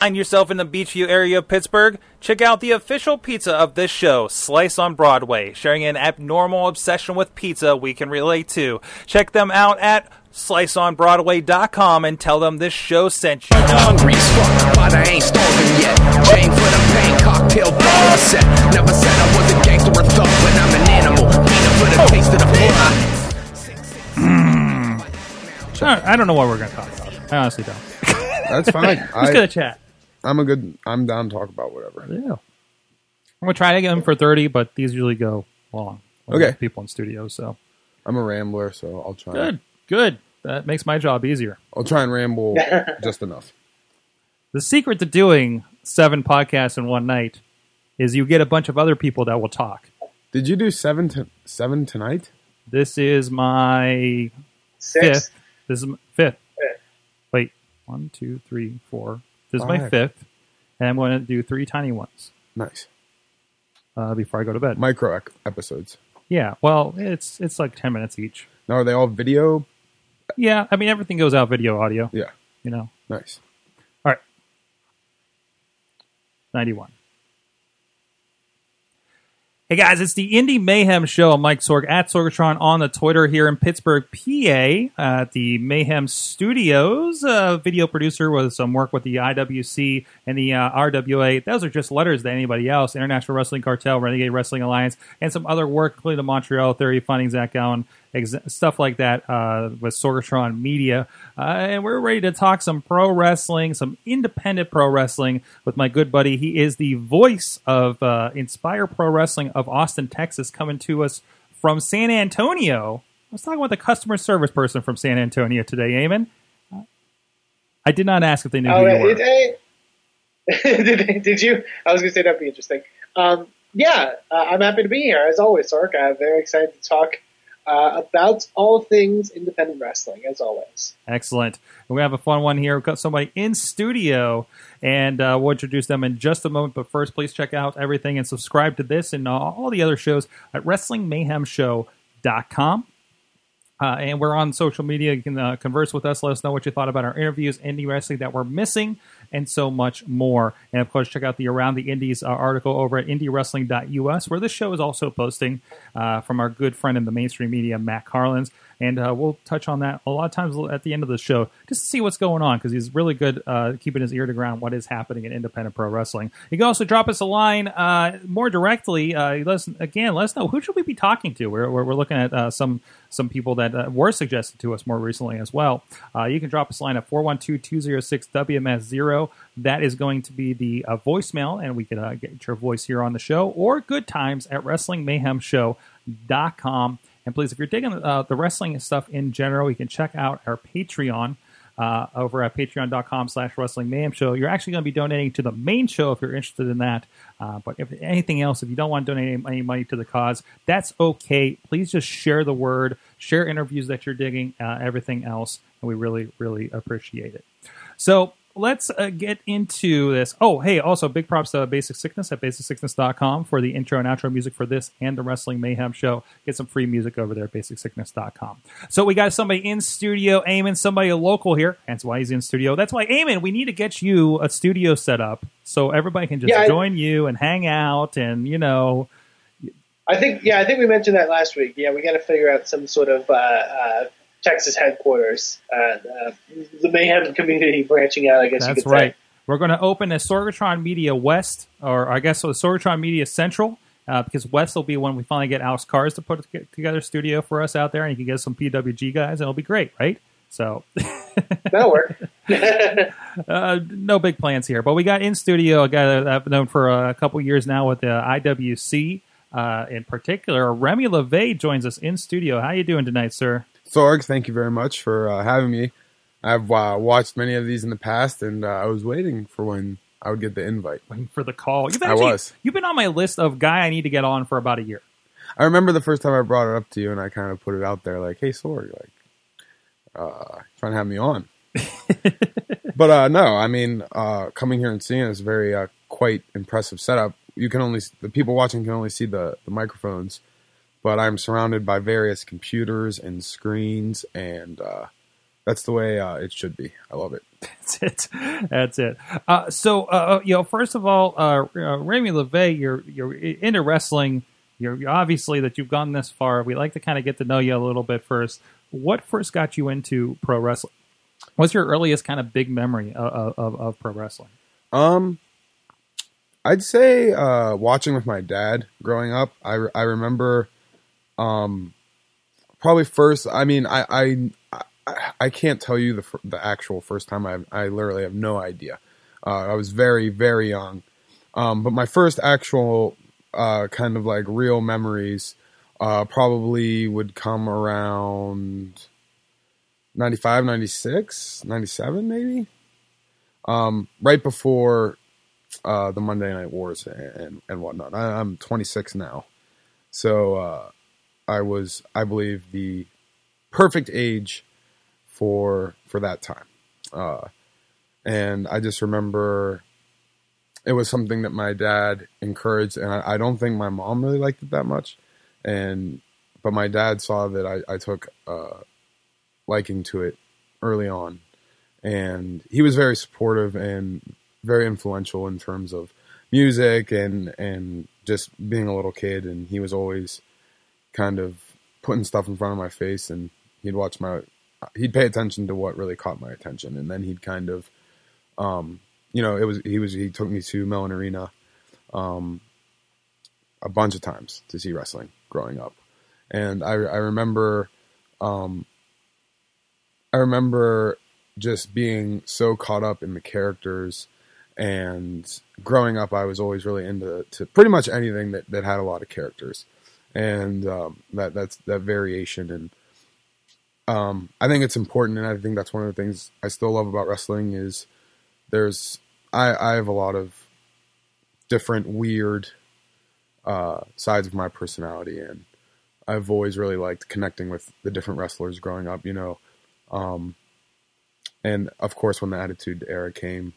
Find yourself in the Beechview area of Pittsburgh? Check out the official pizza of this show, Slice on Broadway, sharing an abnormal obsession with pizza we can relate to. Check them out at sliceonbroadway.com and tell them this show sent you. Hungry as fuck, but I ain't starving yet. Chain for the pain, cocktail bar set. Never said I was a gangster or thug, but I'm an animal. Peanut for the taste of the blood. I hmm. I don't know what we're going to talk about. I honestly don't. That's fine. Just I, gonna chat. I'm a good. I'm down to talk about whatever. Yeah. I'm gonna try to get them for thirty, but these usually go long. Okay. People in studios, so I'm a rambler, so I'll try. good, good. That makes my job easier. I'll try and ramble just enough. The secret to doing seven podcasts in one night is you get a bunch of other people that will talk. Did you do seven to seven tonight? This is my Six. fifth. This is my fifth. Fifth. Wait, one, two, three, four. This is my fifth, and I'm going to do three tiny ones Nice uh, before I go to bed. micro ec- episodes. yeah, well, it's it's like ten minutes each. Now are they all video? Yeah, I mean everything goes out video, audio. Yeah, You know. nice. All right. 91. Hey guys, it's the Indie Mayhem Show. I'm Mike Sorg at Sorgatron on the Twitter here in Pittsburgh, PA, at the Mayhem Studios. Uh, video producer with some work with the IWC and the uh, RWA. Those are just letters to anybody else. International Wrestling Cartel, Renegade Wrestling Alliance, and some other work, including the Montreal Theory, Finding Zach Gowen, ex- stuff like that uh, with Sorgatron Media. Uh, and we're ready to talk some pro wrestling, some independent pro wrestling with my good buddy. He is the voice of uh, Inspire Pro Wrestling of Austin, Texas, coming to us from San Antonio. Let's talk about the customer service person from San Antonio today, Eamon. Uh, I did not ask if they knew Oh, who you were. it- it- did, did you? I was going to say that'd be interesting. Um, yeah, uh, I'm happy to be here as always, Sorg. I'm very excited to talk uh, about all things independent wrestling as always. Excellent. We have a fun one here. We've got somebody in studio, and uh, we'll introduce them in just a moment. But first, please check out everything and subscribe to this and all the other shows at WrestlingMayhemShow.com. Uh, and we're on social media. You can uh, converse with us. Let us know what you thought about our interviews, indie wrestling that we're missing, and so much more. And of course, check out the Around the Indies uh, article over at indiewrestling.us, where this show is also posting uh, from our good friend in the mainstream media, Matt Carlins. And uh, we'll touch on that a lot of times at the end of the show just to see what's going on because he's really good uh, keeping his ear to ground what is happening in independent pro wrestling. You can also drop us a line uh, more directly. Uh, let us, again, let us know who should we be talking to. We're, we're, we're looking at uh, some some people that uh, were suggested to us more recently as well. You can drop us a line at 412-206-WMS0. That is going to be the voicemail, and we can get your voice here on the show, or good times at WrestlingMayhemShow.com. And please, if you're digging uh, the wrestling stuff in general, you can check out our Patreon uh, over at patreon.com slash wrestling mayhem show. You're actually going to be donating to the main show if you're interested in that. Uh, but if anything else, if you don't want to donate any, money to the cause, that's okay. Please just share the word, share interviews that you're digging, uh, everything else. And we really, really appreciate it. So let's uh, get into this. Oh, hey, also big props to Basic Sickness at basicsickness.com for the intro and outro music for this and the Wrestling Mayhem show. Get some free music over there at basicsickness.com. So we got somebody in studio, Eamon, somebody local here. That's why he's in studio. That's why, Eamon, we need to get you a studio set up so everybody can just Yeah, I- join you and hang out and, you know, I think, yeah, I think we mentioned that last week. Yeah, we got to figure out some sort of uh, uh, Texas headquarters, and uh, the Mayhem community branching out. I guess you That's right. say. We're going to open a Sorgatron Media West, or I guess so Sorgatron Media Central, uh, because West will be when we finally get Alex Cars to put together a studio for us out there, and you can get some PWG guys, and it'll be great, right? So, That'll work. uh, no big plans here, but we got in studio a guy that I've known for a couple years now with the IWC. Uh, in particular, Remy LeVay joins us in studio. How you doing tonight, sir? Sorg, thank you very much for uh, having me. I've uh, watched many of these in the past, and uh, I was waiting for when I would get the invite. Waiting for the call. You've I was. You've been on my list of guy I need to get on for about a year. I remember the first time I brought it up to you, and I kind of put it out there, like, "Hey, Sorg, like, uh, trying to have me on." but uh, no, I mean, uh, coming here and seeing it is a very uh, quite impressive setup. You can only the people watching can only see the the microphones, but I'm surrounded by various computers and screens and uh, that's the way uh, it should be. I love it. That's it. That's it. Uh, so, uh, you know, first of all, uh, uh, Remy LeVay, you're you're into wrestling. You're, you're obviously that you've gone this far. We like to kind of get to know you a little bit first. What first got you into pro wrestling? What's your earliest kind of big memory of, of, of pro wrestling? Um, I'd say uh, watching with my dad growing up. I, I remember, um, probably first. I mean, I I I, can't tell you the the actual first time. I I literally have no idea. Uh, I was very very young, um, but my first actual uh, kind of like real memories uh, probably would come around 95, 96, 97 maybe. Um, right before uh, the Monday Night Wars and, and, whatnot. I, I'm 26 now. So uh, I was, I believe, the perfect age for for that time. Uh, and I just remember it was something that my dad encouraged, and I, I don't think my mom really liked it that much. And but my dad saw that I, I took uh, liking to it early on, and he was very supportive and very influential in terms of music and and just being a little kid. And he was always kind of putting stuff in front of my face, and he'd watch my he'd pay attention to what really caught my attention, and then he'd kind of, um, you know, it was he was he took me to Mellon Arena, um, a bunch of times to see wrestling growing up, and I I remember, um, I remember just being so caught up in the characters, and growing up I was always really into to pretty much anything that that had a lot of characters, and um, that that's that variation and um, I think it's important, and I think that's one of the things I still love about wrestling is there's I, I have a lot of different weird uh, sides of my personality, and I've always really liked connecting with the different wrestlers growing up, you know. Um, and of course, when the Attitude Era came,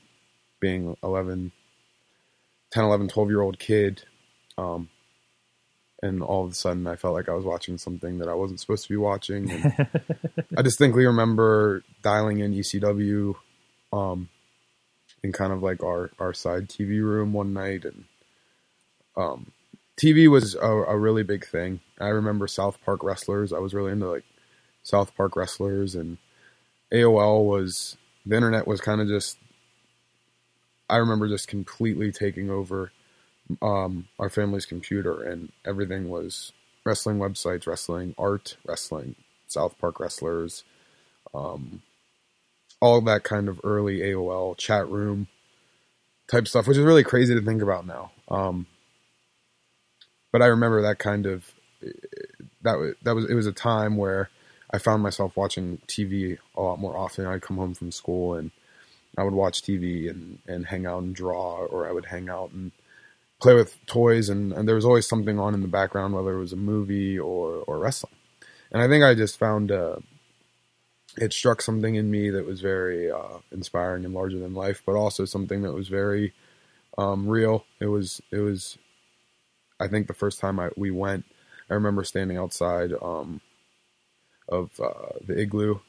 being 11, 10, 11, 12 year old kid, um, and all of a sudden I felt like I was watching something that I wasn't supposed to be watching. And I distinctly remember dialing in ECW um, in kind of like our, our side TV room one night, and um, TV was a, a really big thing. I remember South Park wrestlers. I was really into like South Park wrestlers, and AOL was the internet was kind of just. I remember just completely taking over um, our family's computer, and everything was wrestling websites, wrestling art, wrestling South Park wrestlers, um, all that kind of early AOL chat room type stuff, which is really crazy to think about now. Um, but I remember that kind of that was that was it was a time where I found myself watching TV a lot more often. I'd come home from school and I would watch TV and and hang out and draw, or I would hang out and play with toys, and, and there was always something on in the background, whether it was a movie or or wrestling. And I think I just found uh, it struck something in me that was very uh, inspiring and larger than life, but also something that was very um, real. It was it was. I think the first time I we went, I remember standing outside um, of uh, the igloo,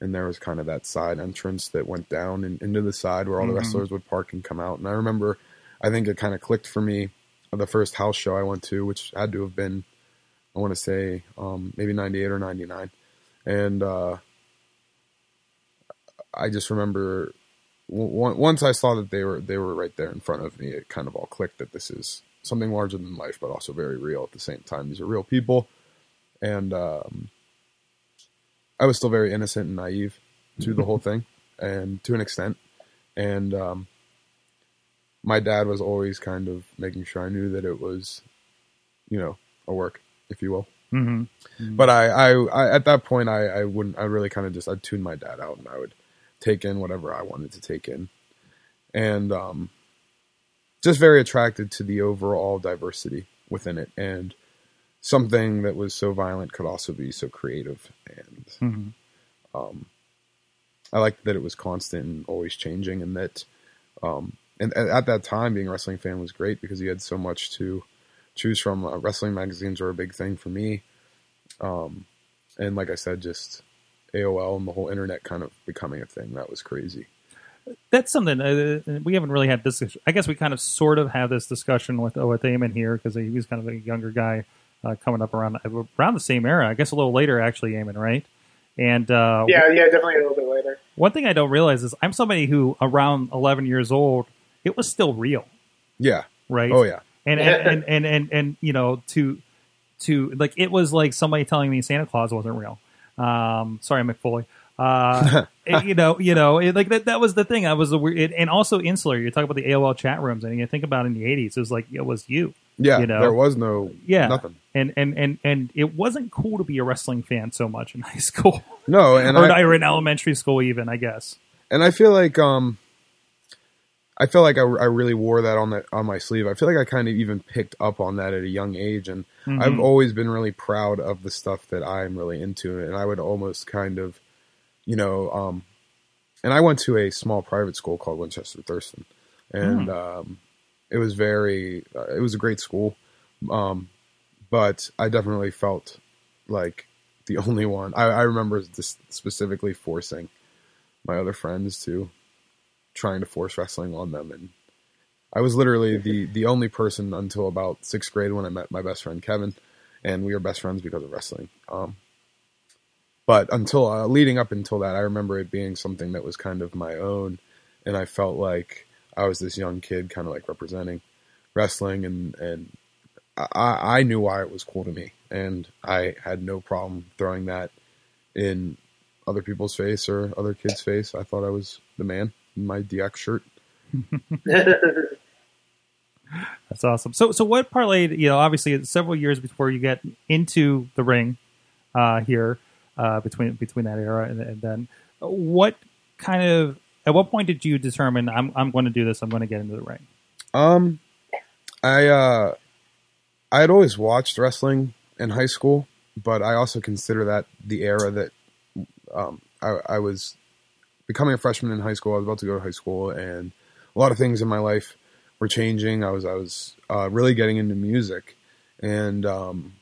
and there was kind of that side entrance that went down and into the side where all the Mhm. wrestlers would park and come out. And I remember, I think it kind of clicked for me. The first house show I went to, which had to have been, I want to say um, maybe '98 or '99, and uh, I just remember w- once I saw that they were they were right there in front of me, it kind of all clicked that this is something larger than life, but also very real at the same time. These are real people, and um, I was still very innocent and naive to the whole thing, and to an extent, and um, my dad was always kind of making sure I knew that it was, you know, a work, if you will. Mm-hmm. But I, I, I at that point, I, I wouldn't. I really kind of just I tuned my dad out, and I would take in whatever I wanted to take in, and um, just very attracted to the overall diversity within it, and something that was so violent could also be so creative, and Mm-hmm. um, I liked that it was constant and always changing, and that, um, and, and at that time, being a wrestling fan was great because you had so much to choose from. Uh, wrestling magazines were a big thing for me, um, and like I said, just AOL and the whole internet kind of becoming a thing. That was crazy. That's something uh, we haven't really had this. I guess we kind of sort of have this discussion with with Eamon here because he was kind of a younger guy uh, coming up around around the same era. I guess a little later, actually, Eamon, right? And uh, Yeah, yeah, definitely a little bit later. one thing I don't realize is I'm somebody who around 11 years old, it was still real, Yeah. right? Oh yeah. and and, and and and and you know to to like it was like somebody telling me Santa Claus wasn't real. Um, sorry, Mick Foley. Uh, it- you know, you know, it, like that. That was the thing. I was the weird, it, and also insular. You talk about the AOL chat rooms, and you think about in the '80s, it was like it was you. Yeah. You know? There was no Yeah, nothing. And and and and it wasn't cool to be a wrestling fan so much in high school No, and or, I, or in elementary school, even. I guess. and I feel like um, I feel like I, I really wore that on the on my sleeve. I feel like I kind of even picked up on that at a young age, and Mm-hmm. I've always been really proud of the stuff that I'm really into, and I would almost kind of, you know, um, and I went to a small private school called Winchester Thurston, and um, it was very, uh, it was a great school, um, but I definitely felt like the only one. I, I remember just specifically forcing my other friends to trying to force wrestling on them and I was literally the the only person until about sixth grade when I met my best friend Kevin, and we were best friends because of wrestling. Um, but until uh, leading up until that, I remember it being something that was kind of my own, and I felt like I was this young kid, kind of like representing wrestling, and and I, I knew why it was cool to me, and I had no problem throwing that in other people's face or other kids' face. I thought I was the man my DX shirt. That's awesome. So, so what parlayed? You know, obviously, it's several years before you get into the ring uh, here uh, between between that era and, and then what kind of at what point did you determine I'm I'm going to do this? I'm going to get into the ring. Um, I uh, I had always watched wrestling in high school, but I also consider that the era that um, I, I was becoming a freshman in high school. I was about to go to high school, and a lot of things in my life were changing. I was I was uh, really getting into music and um,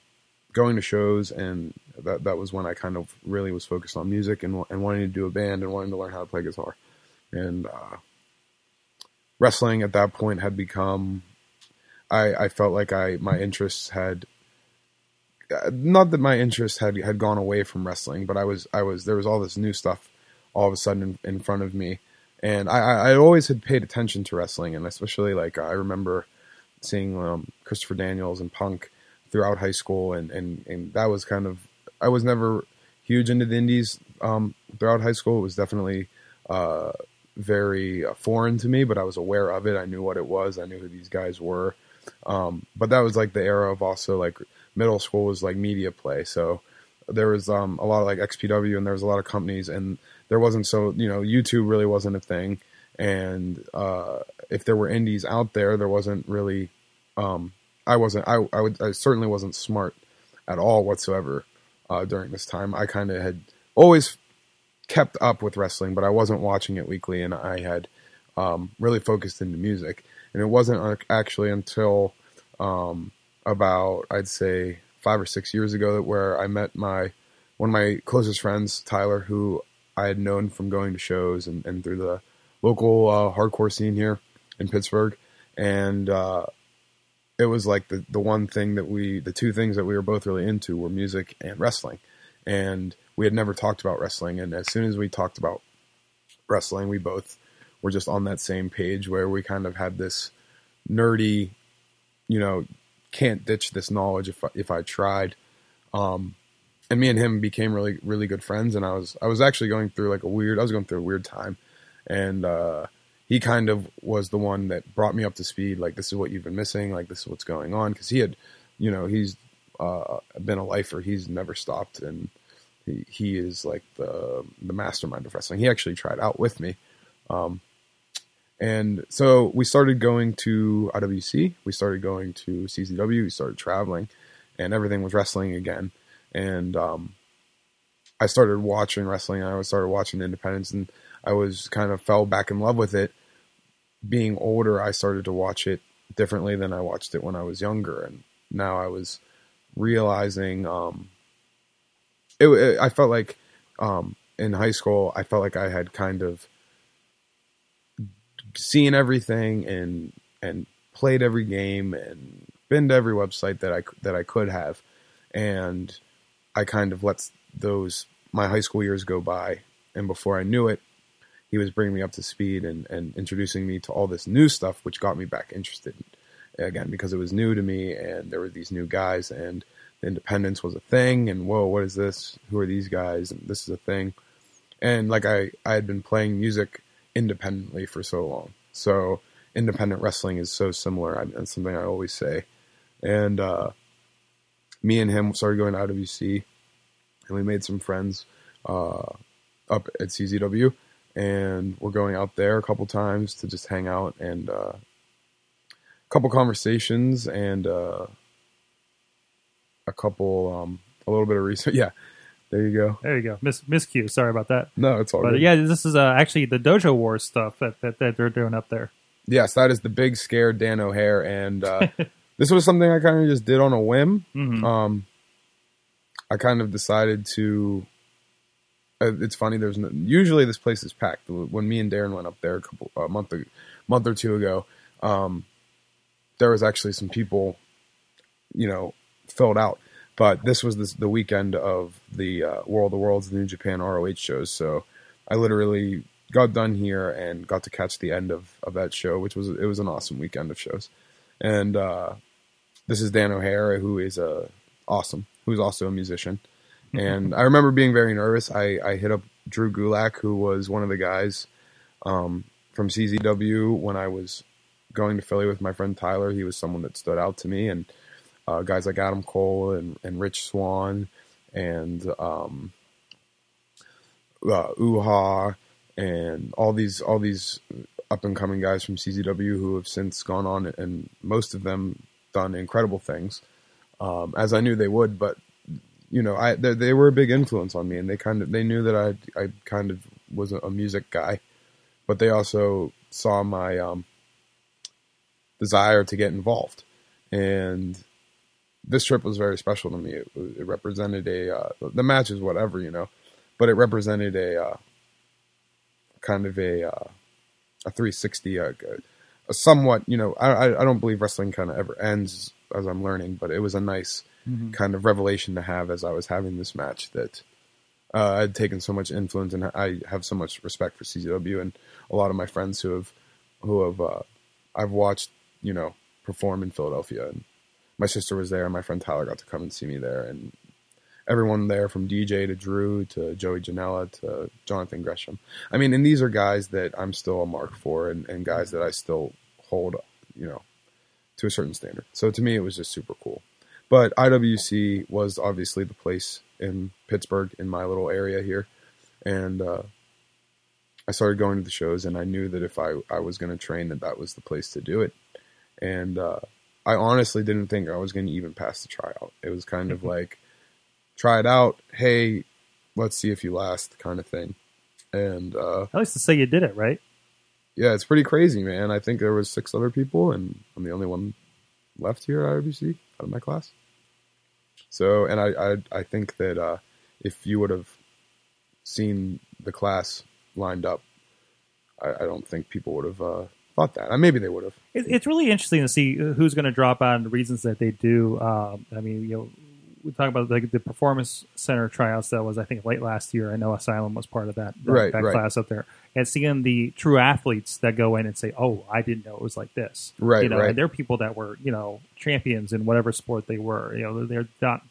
going to shows, and that that was when I kind of really was focused on music and and wanting to do a band and wanting to learn how to play guitar, and uh, wrestling at that point had become. I, I felt like I my interests had uh, not that my interest had had gone away from wrestling, but I was I was there was all this new stuff all of a sudden in, in front of me, and I, I always had paid attention to wrestling, and especially like I remember seeing um, Christopher Daniels and Punk throughout high school, and and and that was kind of I was never huge into the indies um, throughout high school. It was definitely uh, very uh, foreign to me, but I was aware of it. I knew what it was. I knew who these guys were. Um, but that was like the era of also like middle school was like media play. So there was um, a lot of like XPW and there was a lot of companies and there wasn't so, you know, YouTube really wasn't a thing. And uh, if there were indies out there, there wasn't really, um, I wasn't, I, I, would, I certainly wasn't smart at all whatsoever uh, during this time. I kind of had always kept up with wrestling, but I wasn't watching it weekly and I had um, really focused into music. And it wasn't actually until um, about I'd say five or six years ago that where I met my one of my closest friends, Tyler, who I had known from going to shows and, and through the local uh, hardcore scene here in Pittsburgh, and uh, it was like the the one thing that we the two things that we were both really into were music and wrestling, and we had never talked about wrestling, and as soon as we talked about wrestling, we both were just on that same page where we kind of had this nerdy, you know, can't ditch this knowledge if I, if I tried. Um, and me and him became really really good friends. And I was I was actually going through like a weird I was going through a weird time, and uh, he kind of was the one that brought me up to speed. Like this is what you've been missing. Like this is what's going on because he had, you know, he's uh, been a lifer. He's never stopped and. He, he is like the the mastermind of wrestling. He actually tried out with me, um, and so we started going to IWC, we started going to CZW, we started traveling, and everything was wrestling again. And um, I started watching wrestling. I started watching Independence, and I was kind of fell back in love with it. Being older, I started to watch it differently than I watched it when I was younger, and now I was realizing um, it, it. I felt like um, in high school, I felt like I had kind of seen everything and and played every game and been to every website that I that I could have, and I kind of let those my high school years go by, and before I knew it, he was bringing me up to speed and and introducing me to all this new stuff, which got me back interested again because it was new to me, and there were these new guys, and independence was a thing, and whoa, what is this? Who are these guys? And this is a thing, and like I I had been playing music independently for so long, so independent wrestling is so similar. I that's something I always say. And uh, me and him started going to IWC, and we made some friends uh, up at CZW, and we're going out there a couple times to just hang out and uh, a couple conversations and uh, a couple um, a little bit of research. Yeah, there you go. There you go. Miss miscue. Sorry about that. No, it's all But good. yeah, this is uh, actually the Dojo Wars stuff that, that, that they're doing up there. Yes, that is the big scare Dan O'Hare, and uh, this was something I kind of just did on a whim. Mhm. Um, I kind of decided to. Uh, it's funny. There's no, usually this place is packed. When me and Darren went up there a couple a month a month or two ago, um, there was actually some people, you know, filled out. But this was this, the weekend of the uh, World of Worlds, the New Japan ROH shows. So I literally got done here and got to catch the end of, of that show, which was it was an awesome weekend of shows. And uh, this is Dan O'Hara, who is a awesome, who's also a musician. And I remember being very nervous. I, I hit up Drew Gulak, who was one of the guys um, from CZW when I was going to Philly with my friend Tyler. He was someone that stood out to me, and uh, guys like Adam Cole and, and Rich Swann and um, uh, Uhaa and all these all these up and coming guys from CZW who have since gone on and most of them done incredible things, um, as I knew they would. But you know, I they, they were a big influence on me, and they kind of they knew that I I kind of was a, music guy, but they also saw my um, desire to get involved, and this trip was very special to me. It, it represented a uh, the match is whatever you know, but it represented a uh, kind of a uh, a 360, uh, somewhat you know I I- I don't believe wrestling kind of ever ends as I'm learning, but it was a nice kind of revelation to have as I was having this match that uh, I'd taken so much influence and I have so much respect for CZW and a lot of my friends who have who have uh, I've watched you know perform in Philadelphia and my sister was there and my friend Tyler got to come and see me there and everyone there from DJ to Drew to Joey Janela to Jonathan Gresham. I mean, and these are guys that I'm still a mark for and, and guys that I still hold, you know, to a certain standard. So to me, it was just super cool. But IWC was obviously the place in Pittsburgh, in my little area here. And uh, I started going to the shows, and I knew that if I, I was going to train, that that was the place to do it. And uh, I honestly didn't think I was going to even pass the tryout. It was kind of like, try it out. Hey, let's see if you last, kind of thing. And uh, At least to say you did it, right? Yeah, it's pretty crazy, man. I think there was six other people, and I'm the only one left here at IWC out of my class. So, and I, I, I think that uh, if you would have seen the class lined up, I, I don't think people would have uh, thought that. Maybe they would have. It's really interesting to see who's going to drop out and the reasons that they do. Um, I mean, you know, we talk about like the performance center tryouts that was I think late last year. I know Asylum was part of that that, Right, that right. class up there, and seeing the true athletes that go in and say, "Oh, I didn't know it was like this." Right, You know, right. and they're people that were you know champions in whatever sport they were. You know, they're not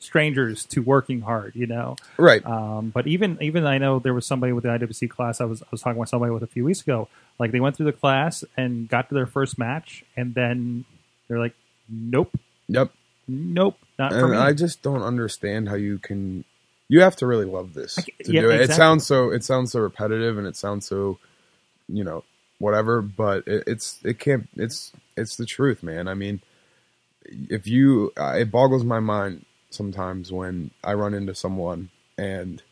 strangers to working hard. You know, Right. um, but even even I know there was somebody with the IWC class. I was I was talking with somebody with a few weeks ago. Like they went through the class and got to their first match, and then they're like, "Nope, yep. Nope, not for And me." I just don't understand how you can. You have to really love this to yeah, do it. It sounds so. It sounds so repetitive, and it sounds so, you know, whatever. But it, it's it can't. It's it's the truth, man. I mean, if you, uh, it boggles my mind sometimes when I run into someone and,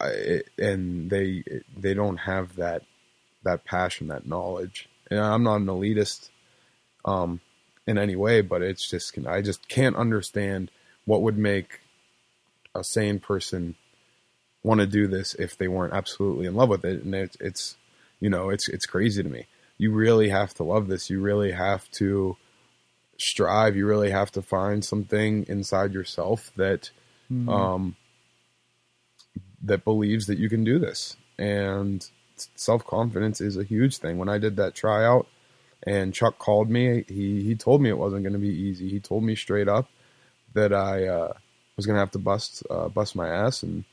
I, and they they don't have that that passion, that knowledge. And I'm not an elitist, um, in any way, but it's just I just can't understand what would make a sane person want to do this if they weren't absolutely in love with it. And it's, it's you know, it's it's crazy to me. You really have to love this. You really have to strive. You really have to find something inside yourself that um, that believes that you can do this. And self confidence is a huge thing. When I did that tryout, and Chuck called me, he he told me it wasn't going to be easy. He told me straight up that I uh, was going to have to bust uh, bust my ass, and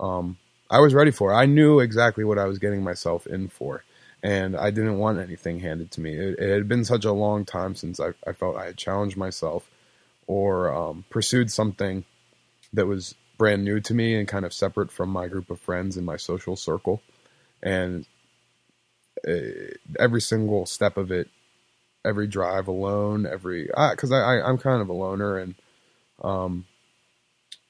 um, I was ready for it. I knew exactly what I was getting myself in for, and I didn't want anything handed to me. It, it had been such a long time since I, I felt I had challenged myself or um, pursued something that was brand new to me and kind of separate from my group of friends in my social circle, and uh, every single step of it, every drive alone, every because I, I I'm kind of a loner and um,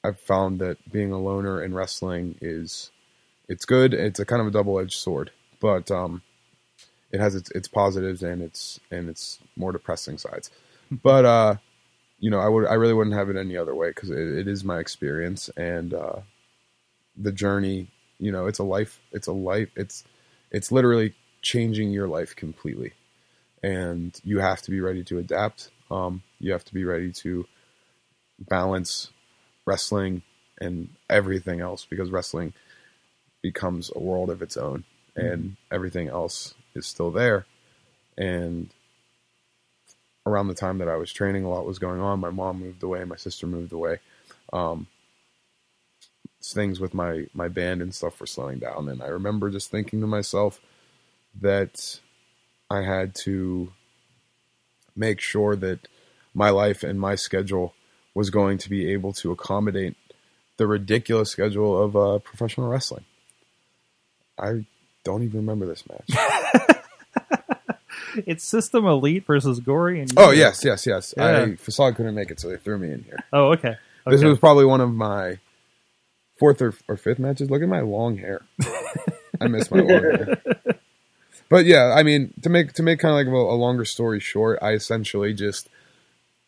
I've found that being a loner in wrestling is it's good. It's a kind of a double edged sword, but um, it has its its positives and its and its more depressing sides. But uh, you know, I would I really wouldn't have it any other way because it, it is my experience and uh, the journey. You know, it's a life. It's a life. It's it's literally changing your life completely, and you have to be ready to adapt. Um, you have to be ready to balance wrestling and everything else because wrestling becomes a world of its own and everything else is still there. And around the time that I was training a lot was going on. My mom moved away. My sister moved away. Um, things with my my band and stuff were slowing down. And I remember just thinking to myself that I had to make sure that my life and my schedule was going to be able to accommodate the ridiculous schedule of uh, professional wrestling. I don't even remember this match. It's System Elite versus Gory and oh yes, yes, yes. Yeah. I Facade couldn't make it, so they threw me in here. Oh, okay. This was probably one of my fourth or, or fifth matches. Look at my long hair. I miss my long hair. But yeah, I mean, to make to make kind of like a, a longer story short, I essentially just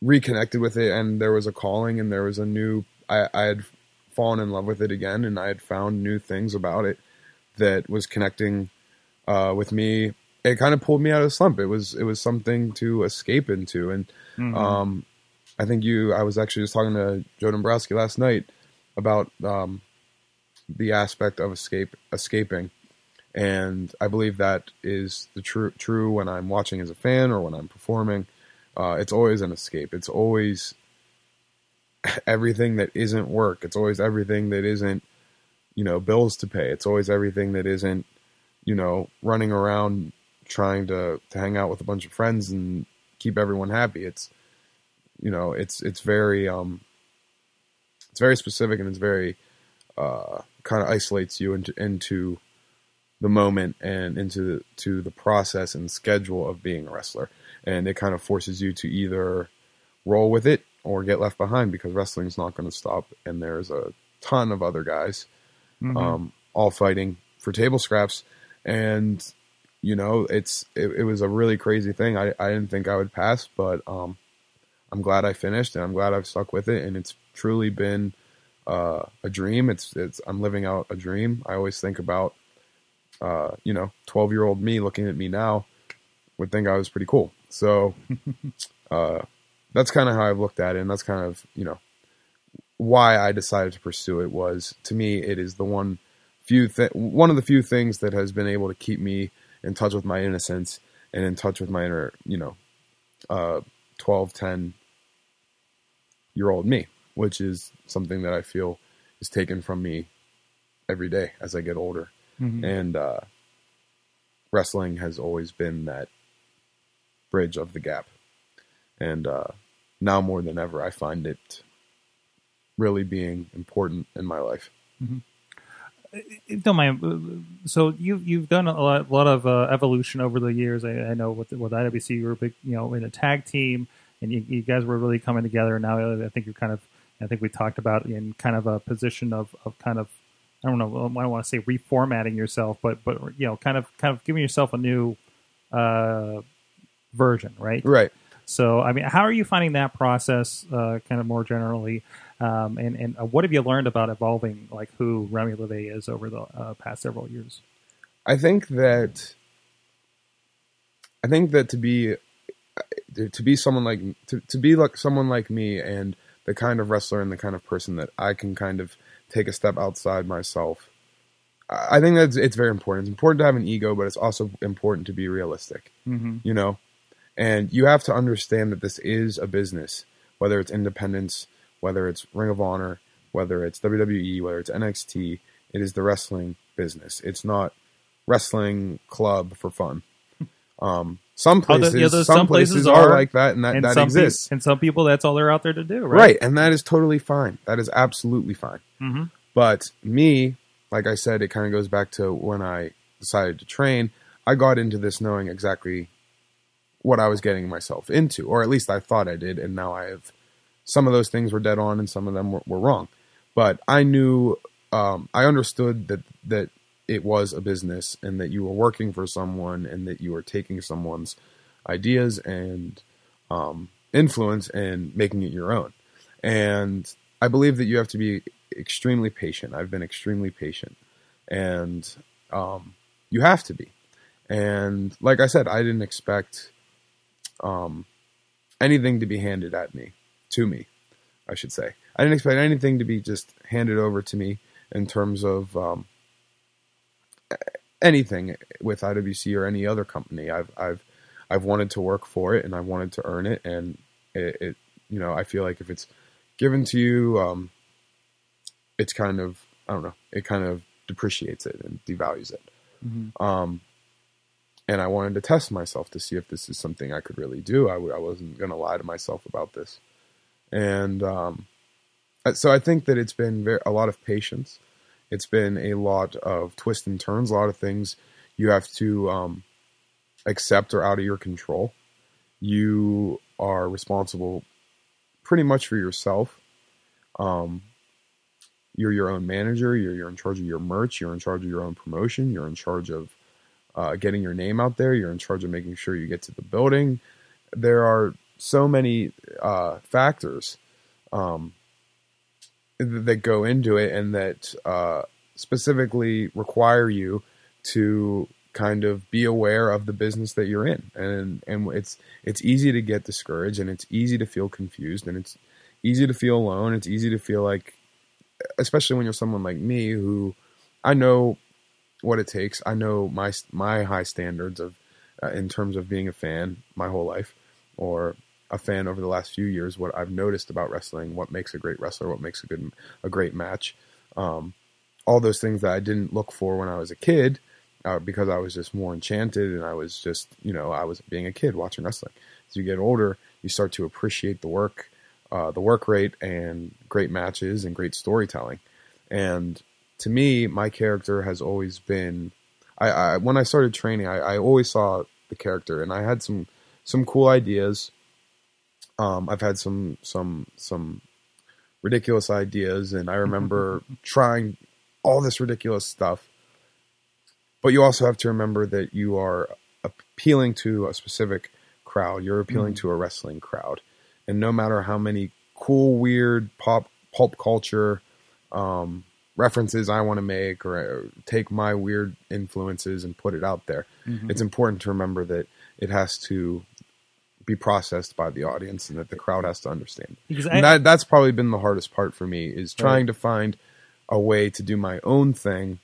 reconnected with it, and there was a calling, and there was a new. I, I had fallen in love with it again, and I had found new things about it that was connecting uh, with me. It kind of pulled me out of the slump. It was it was something to escape into, and um, I think you. I was actually just talking to Joe Dombrowski last night about um, the aspect of escape, escaping, and I believe that is the true true when I'm watching as a fan or when I'm performing. Uh, it's always an escape. It's always everything that isn't work. It's always everything that isn't, you know, bills to pay. It's always everything that isn't, you know, running around trying to to hang out with a bunch of friends and keep everyone happy. It's, you know, it's it's very um, it's very specific and it's very uh, kind of isolates you into into the moment and into the, to the process and schedule of being a wrestler, and it kind of forces you to either roll with it or get left behind because wrestling's not going to stop, and there's a ton of other guys um, all fighting for table scraps, and you know it's it, it was a really crazy thing. I I didn't think I would pass, but um, I'm glad I finished, and I'm glad I've stuck with it, and it's truly been uh, a dream. It's it's I'm living out a dream. I always think about uh, you know, 12 year old me looking at me now would think I was pretty cool. So, uh, that's kind of how I've looked at it. And that's kind of, you know, why I decided to pursue it was to me, it is the one few th- one of the few things that has been able to keep me in touch with my innocence and in touch with my inner, you know, uh, 12, 10 year old me, which is something that I feel is taken from me every day as I get older and uh, wrestling has always been that bridge of the gap. And uh, now more than ever, I find it really being important in my life. don't mind. uh, So you you've done a lot, lot of uh, evolution over the years. I, I know with with IWC you were big you know in a tag team, and you, you guys were really coming together. And now I think you're kind of I think we talked about in kind of a position of, of kind of I don't know I don't want to say reformatting yourself, but but you know kind of kind of giving yourself a new uh, version, right? Right. So, I mean, how are you finding that process, uh, kind of more generally? Um, and and uh, what have you learned about evolving like who Remy LeVay is over the uh, past several years? I think that I think that to be to be someone like to, to be like someone like me and the kind of wrestler and the kind of person that I can kind of take a step outside myself. I think that it's very important. It's important to have an ego, but it's also important to be realistic. Mm-hmm. You know, and you have to understand that this is a business, whether it's independence, whether it's Ring of Honor, whether it's WWE, whether it's NXT. It is the wrestling business. It's not wrestling club for fun. Um, some places, those- some, some places, places are, are, like that, and that, and that some exists. peop- and some people that's all they're out there to do, right? Right, and that is totally fine. That is absolutely fine. Mm-hmm. But me, like I said, it kind of goes back to when I decided to train. I got into this knowing exactly what I was getting myself into, or at least I thought I did, and now I have. Some of those things were dead on, and some of them were, were wrong. But I knew, um, I understood that that it was a business, and that you were working for someone, and that you were taking someone's ideas and um, influence and making it your own. And I believe that you have to be extremely patient. I've been extremely patient, and um, you have to be. And like I said, I didn't expect um, anything to be handed at me, to me, I should say. I didn't expect anything to be just handed over to me in terms of um, anything with IWC or any other company. I've I've I've wanted to work for it and I wanted to earn it, and it, it you know I feel like if it's given to you, um, it's kind of I don't know, it kind of depreciates it and devalues it. Mhm. Um, and I wanted to test myself to see if this is something I could really do. I w- I wasn't going to lie to myself about this, and um, uh, so I think that it's been very, a lot of patience. It's been a lot of twists and turns, a lot of things you have to um, accept are out of your control. You are responsible pretty much for yourself. Um, you're your own manager. You're, you're in charge of your merch. You're in charge of your own promotion. You're in charge of uh, getting your name out there. You're in charge of making sure you get to the building. There are so many uh, factors um, that go into it and that uh, specifically require you to kind of be aware of the business that you're in. And and it's it's easy to get discouraged and it's easy to feel confused and it's easy to feel alone. It's easy to feel like especially when you're someone like me who I know what it takes. I know my my high standards of uh, in terms of being a fan my whole life or a fan over the last few years what I've noticed about wrestling what makes a great wrestler what makes a good a great match um, all those things that I didn't look for when I was a kid uh, because I was just more enchanted and I was just, you know, I was being a kid watching wrestling. As you get older, you start to appreciate the work, uh, the work rate, and great matches and great storytelling. And to me, my character has always been. I, I when I started training, I, I always saw the character, and I had some some cool ideas. Um, I've had some some some ridiculous ideas, and I remember trying all this ridiculous stuff. But you also have to remember that you are appealing to a specific crowd. You're appealing to a wrestling crowd, and no matter how many cool, weird pop pulp culture um, references I want to make, or take my weird influences and put it out there, it's important to remember that it has to be processed by the audience and that the crowd has to understand. Because I- that that's probably been the hardest part for me is trying to find a way to do my own thing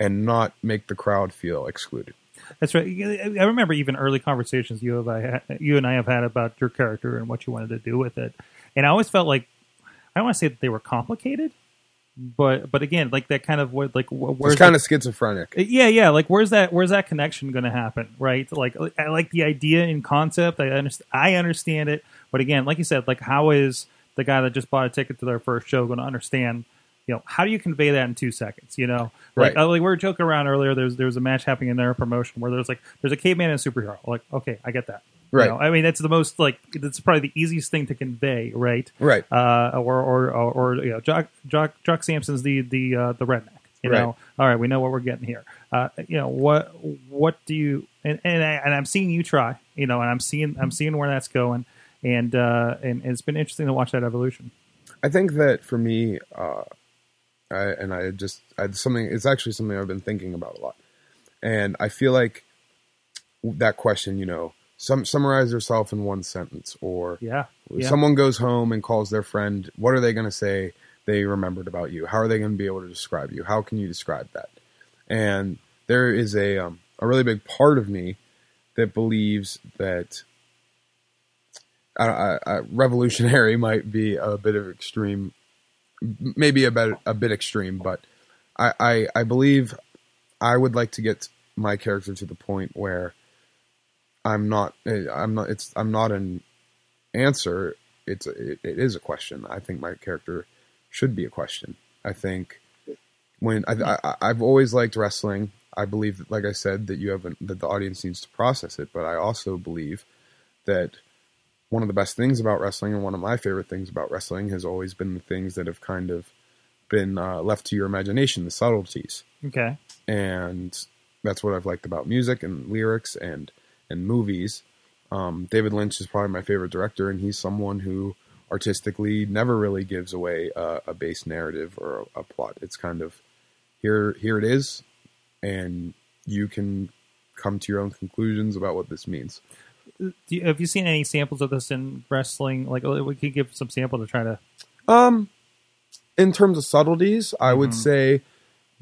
and not make the crowd feel excluded. That's right. I remember even early conversations you have I you and I have had about your character and what you wanted to do with it, and I always felt like I don't want to say that they were complicated, but but again, like that kind of what like wh- where's It's kind the- of schizophrenic. yeah yeah like where's that where's that connection going to happen right like I like the idea in concept I understand I understand it but again like you said like how is the guy that just bought a ticket to their first show going to understand you know how do you convey that in two seconds you know like, Right. uh, like we were joking around earlier there's there's a match happening in their promotion where there's like there's a caveman and a superhero like okay I get that You Right. know, I mean that's the most like that's probably the easiest thing to convey right Right. uh, or or or, or you know, Jock Jock Jock Sampson's the the uh, the redneck. You Right. know, all right, we know what we're getting here. Uh, you know what what do you and and, I, and I'm seeing you try. You know, and I'm seeing I'm seeing where that's going, and uh, and it's been interesting to watch that evolution. I think that for me, uh, I, and I just I had something. It's actually something I've been thinking about a lot, and I feel like that question. You know, some summarize yourself in one sentence, or Yeah. yeah. someone goes home and calls their friend. What are they going to say they remembered about you? How are they going to be able to describe you? How can you describe that? And there is a um, a really big part of me that believes that I, I, I, revolutionary might be a bit of extreme, maybe a bit a bit extreme, but I, I I believe I would like to get my character to the point where I'm not I'm not it's I'm not an answer. It's it, it is a question. I think my character should be a question. I think when I, I I've always liked wrestling. I believe that, like I said, that you have an, that the audience needs to process it. But I also believe that one of the best things about wrestling and one of my favorite things about wrestling has always been the things that have kind of been uh, left to your imagination, the subtleties, Okay. and that's what I've liked about music and lyrics and and movies. Um, David Lynch is probably my favorite director, and he's someone who artistically never really gives away a, a base narrative or a, a plot. It's kind of here here it is, and you can come to your own conclusions about what this means. You, have you seen any samples of this in wrestling? Like, oh, we could give some sample to try to. Um, in terms of subtleties, I would say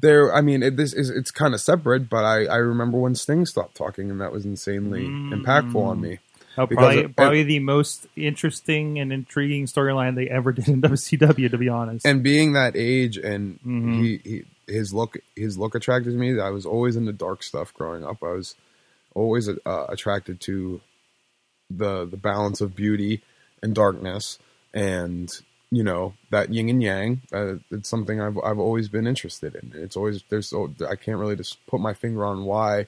there. I mean, it, this is it's kind of separate, but I I remember when Sting stopped talking, and that was insanely impactful on me. Oh, Because probably, it- probably the most interesting and intriguing storyline they ever did in WCW. To be honest, And being that age, and Mhm. he, he his look his look attracted me. I was always into dark stuff growing up. I was always uh, attracted to the the balance of beauty and darkness, and you know that yin and yang. Uh, it's something I've I've always been interested in. It's always there's I can't really just put my finger on why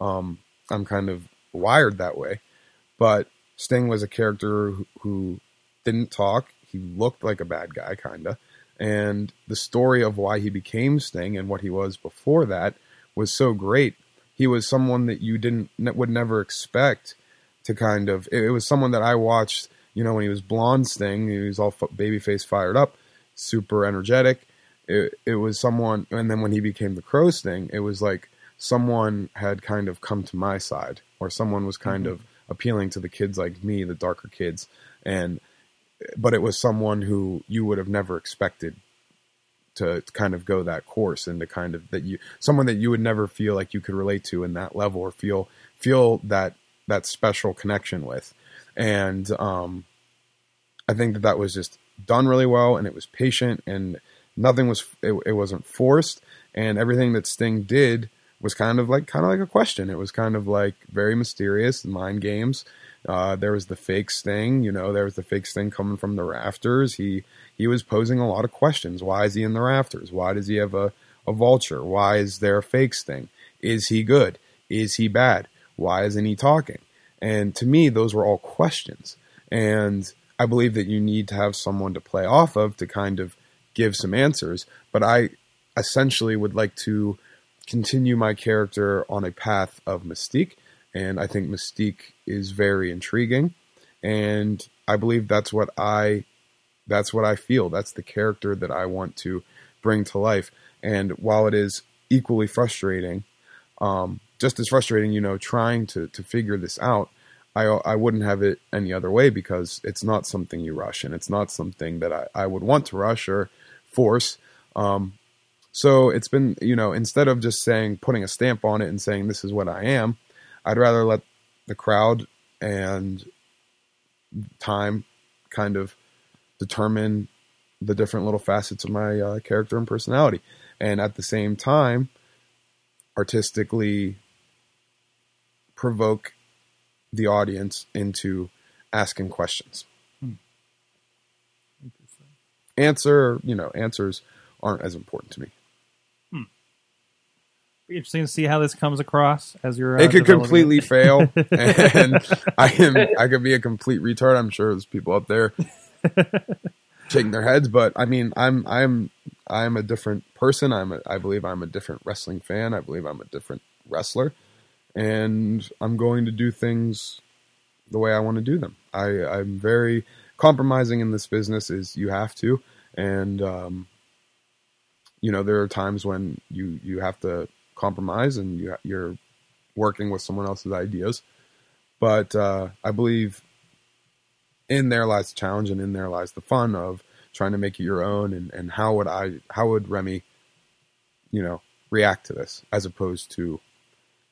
um, I'm kind of wired that way, but Sting was a character who, who didn't talk. He looked like a bad guy, kinda, and the story of why he became Sting and what he was before that was so great. He was someone that you didn't would never expect to kind of. It was someone that I watched. You know, when he was blonde Sting, he was all f- babyface, fired up, super energetic. It, it was someone, and then when he became the Crow Sting, it was like someone had kind of come to my side, or someone was kind mm-hmm. of appealing to the kids like me, the darker kids, and but it was someone who you would have never expected to kind of go that course and to kind of that you someone that you would never feel like you could relate to in that level or feel feel that that special connection with and um i think that that was just done really well and it was patient and nothing was it, it wasn't forced and everything that sting did was kind of like kind of like a question it was kind of like very mysterious mind games uh, there was the fake sting, you know, there was the fake sting coming from the rafters. He he was posing a lot of questions. Why is he in the rafters? Why does he have a, a vulture? Why is there a fake sting? Is he good? Is he bad? Why isn't he talking? And to me, those were all questions. And I believe that you need to have someone to play off of to kind of give some answers. But I essentially would like to continue my character on a path of mystique and I think Mystique is very intriguing, and I believe that's what I that's what I feel. That's the character that I want to bring to life. And while it is equally frustrating, um, just as frustrating, you know, trying to to figure this out, I I wouldn't have it any other way because it's not something you rush, and it's not something that I, I would want to rush or force. Um, so it's been, you know, instead of just saying putting a stamp on it and saying this is what I am, I'd rather let the crowd and time kind of determine the different little facets of my uh, character and personality, and at the same time, artistically provoke the audience into asking questions. Answer, you know, answers aren't as important to me. Be interesting to see how this comes across as you're. Uh, it could completely fail, and I am I could be a complete retard. I'm sure there's people up there shaking their heads, but I mean, I'm I'm I'm a different person. I'm a, I believe I'm a different wrestling fan. I believe I'm a different wrestler, and I'm going to do things the way I want to do them. I I'm very compromising in this business. Is you have to, and um, you know there are times when you you have to compromise and you you're working with someone else's ideas. But uh, I believe in there lies the challenge and in there lies the fun of trying to make it your own and, and how would I how would Remy, you know, react to this as opposed to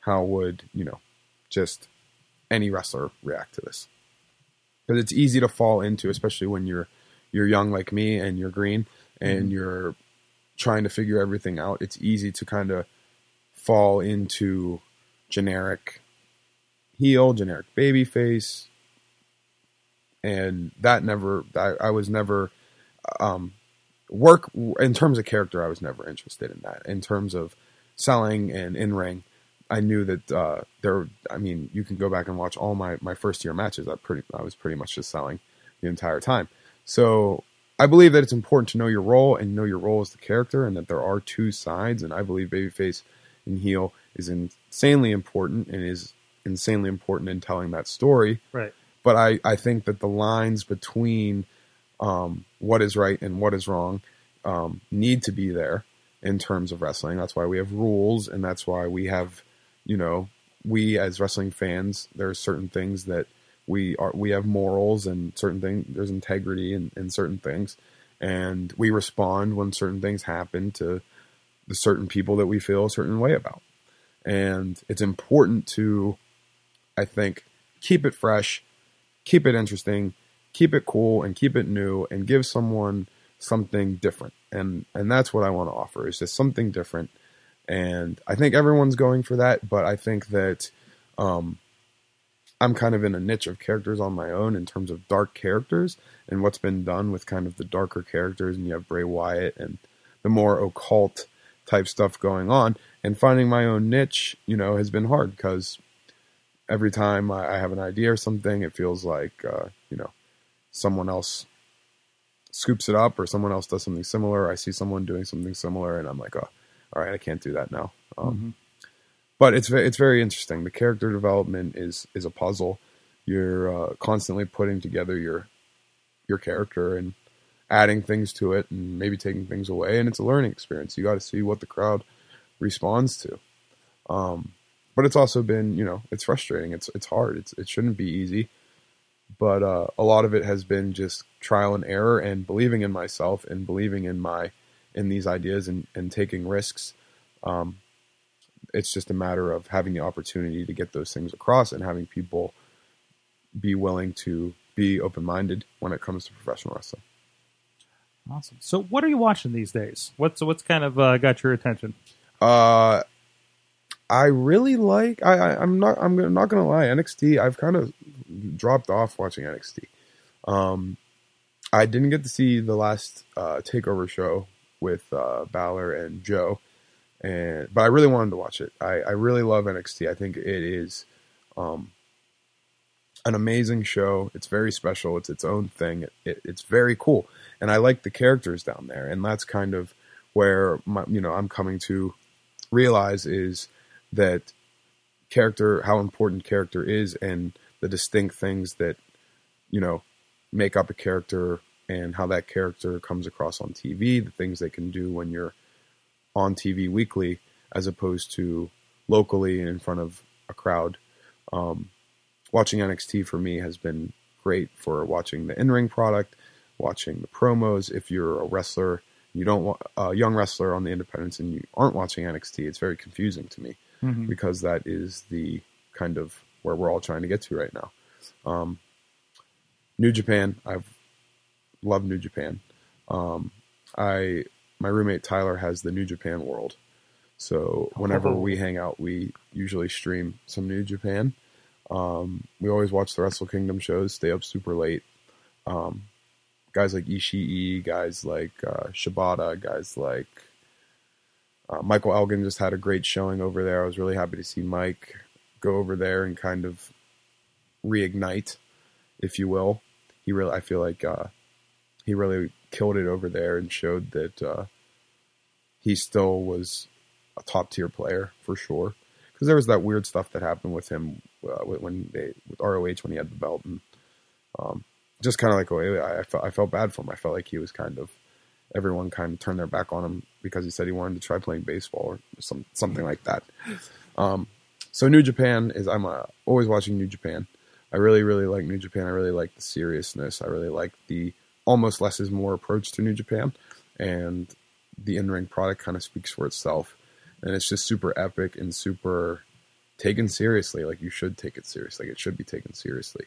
how would, you know, just any wrestler react to this. Because it's easy to fall into, especially when you're you're young like me and you're green and mm-hmm. you're trying to figure everything out. It's easy to kind of fall into generic heel, generic baby face, and that never. I, I was never um, work in terms of character. I was never interested in that. In terms of selling and in ring, I knew that uh, there. I mean, you can go back and watch all my my first year matches. I pretty I was pretty much just selling the entire time. So I believe that it's important to know your role and know your role as the character, and that there are two sides. And I believe babyface and heel is insanely important and is insanely important in telling that story. Right. But I, I think that the lines between um, what is right and what is wrong um, need to be there in terms of wrestling. That's why we have rules, and that's why we have, you know, we as wrestling fans, there are certain things that we are we have morals and certain things there's integrity in, in certain things. And we respond when certain things happen to the certain people that we feel a certain way about. And it's important to i think keep it fresh keep it interesting keep it cool and keep it new and give someone something different. And and that's what i want to offer is just something different and i think everyone's going for that but i think that um I'm kind of in a niche of characters on my own in terms of dark characters and what's been done with kind of the darker characters. And you have Bray Wyatt and the more occult type stuff going on. And finding my own niche, you know, has been hard because every time I have an idea or something, it feels like, uh, you know, someone else scoops it up or someone else does something similar. I see someone doing something similar and I'm like, oh, all right, I can't do that now. Um, mm-hmm but it's it's very interesting. The character development is is a puzzle. You're uh, constantly putting together your your character and adding things to it, and maybe taking things away, and it's a learning experience. You got to see what the crowd responds to. Um, but it's also been, you know, it's frustrating. It's it's hard. It's it shouldn't be easy, but uh, a lot of it has been just trial and error and believing in myself and believing in my in these ideas and and taking risks. Um, it's just a matter of having the opportunity to get those things across and having people be willing to be open minded when it comes to professional wrestling. Awesome. So, what are you watching these days? What's what's kind of uh, got your attention? Uh, I really like. I, I am not. I'm not gonna lie. NXT. I've kind of dropped off watching NXT. Um, I didn't get to see the last uh, takeover show with uh, Balor and Joe and but I really wanted to watch it. I, I really love NXT. I think it is um, an amazing show. It's very special. It's its own thing. It, it, it's very cool, and I like the characters down there. And that's kind of where my, you know I'm coming to realize is that character, how important character is, and the distinct things that you know make up a character, and how that character comes across on TV. The things they can do when you're on TV weekly as opposed to locally in front of a crowd. Um, watching NXT for me has been great for watching the in-ring product, watching the promos. If you're a wrestler, you don't want a young wrestler on the independents and you aren't watching NXT, it's very confusing to me mm-hmm. because that is the kind of where we're all trying to get to right now. Um, New Japan, I've loved New Japan. Um, I my roommate Tyler has the New Japan World. So whenever oh. we hang out, we usually stream some New Japan. Um, we always watch the Wrestle Kingdom shows, stay up super late. Um, guys like Ishii, guys like uh, Shibata, guys like uh, Michael Elgin just had a great showing over there. I was really happy to see Mike go over there and kind of reignite, if you will. He really, I feel like uh, he really killed it over there and showed that uh, he still was a top tier player for sure. Because there was that weird stuff that happened with him uh, when they with ROH when he had the belt and um, just kind of like I, I, felt I felt bad for him. I felt like he was kind of everyone kind of turned their back on him because he said he wanted to try playing baseball or some something like that. Um, so New Japan is I'm uh, always watching New Japan. I really really like New Japan. I really like the seriousness. I really like the almost less is more approach to New Japan, and the in ring product kind of speaks for itself. And it's just super epic and super taken seriously. Like you should take it seriously. Like it should be taken seriously.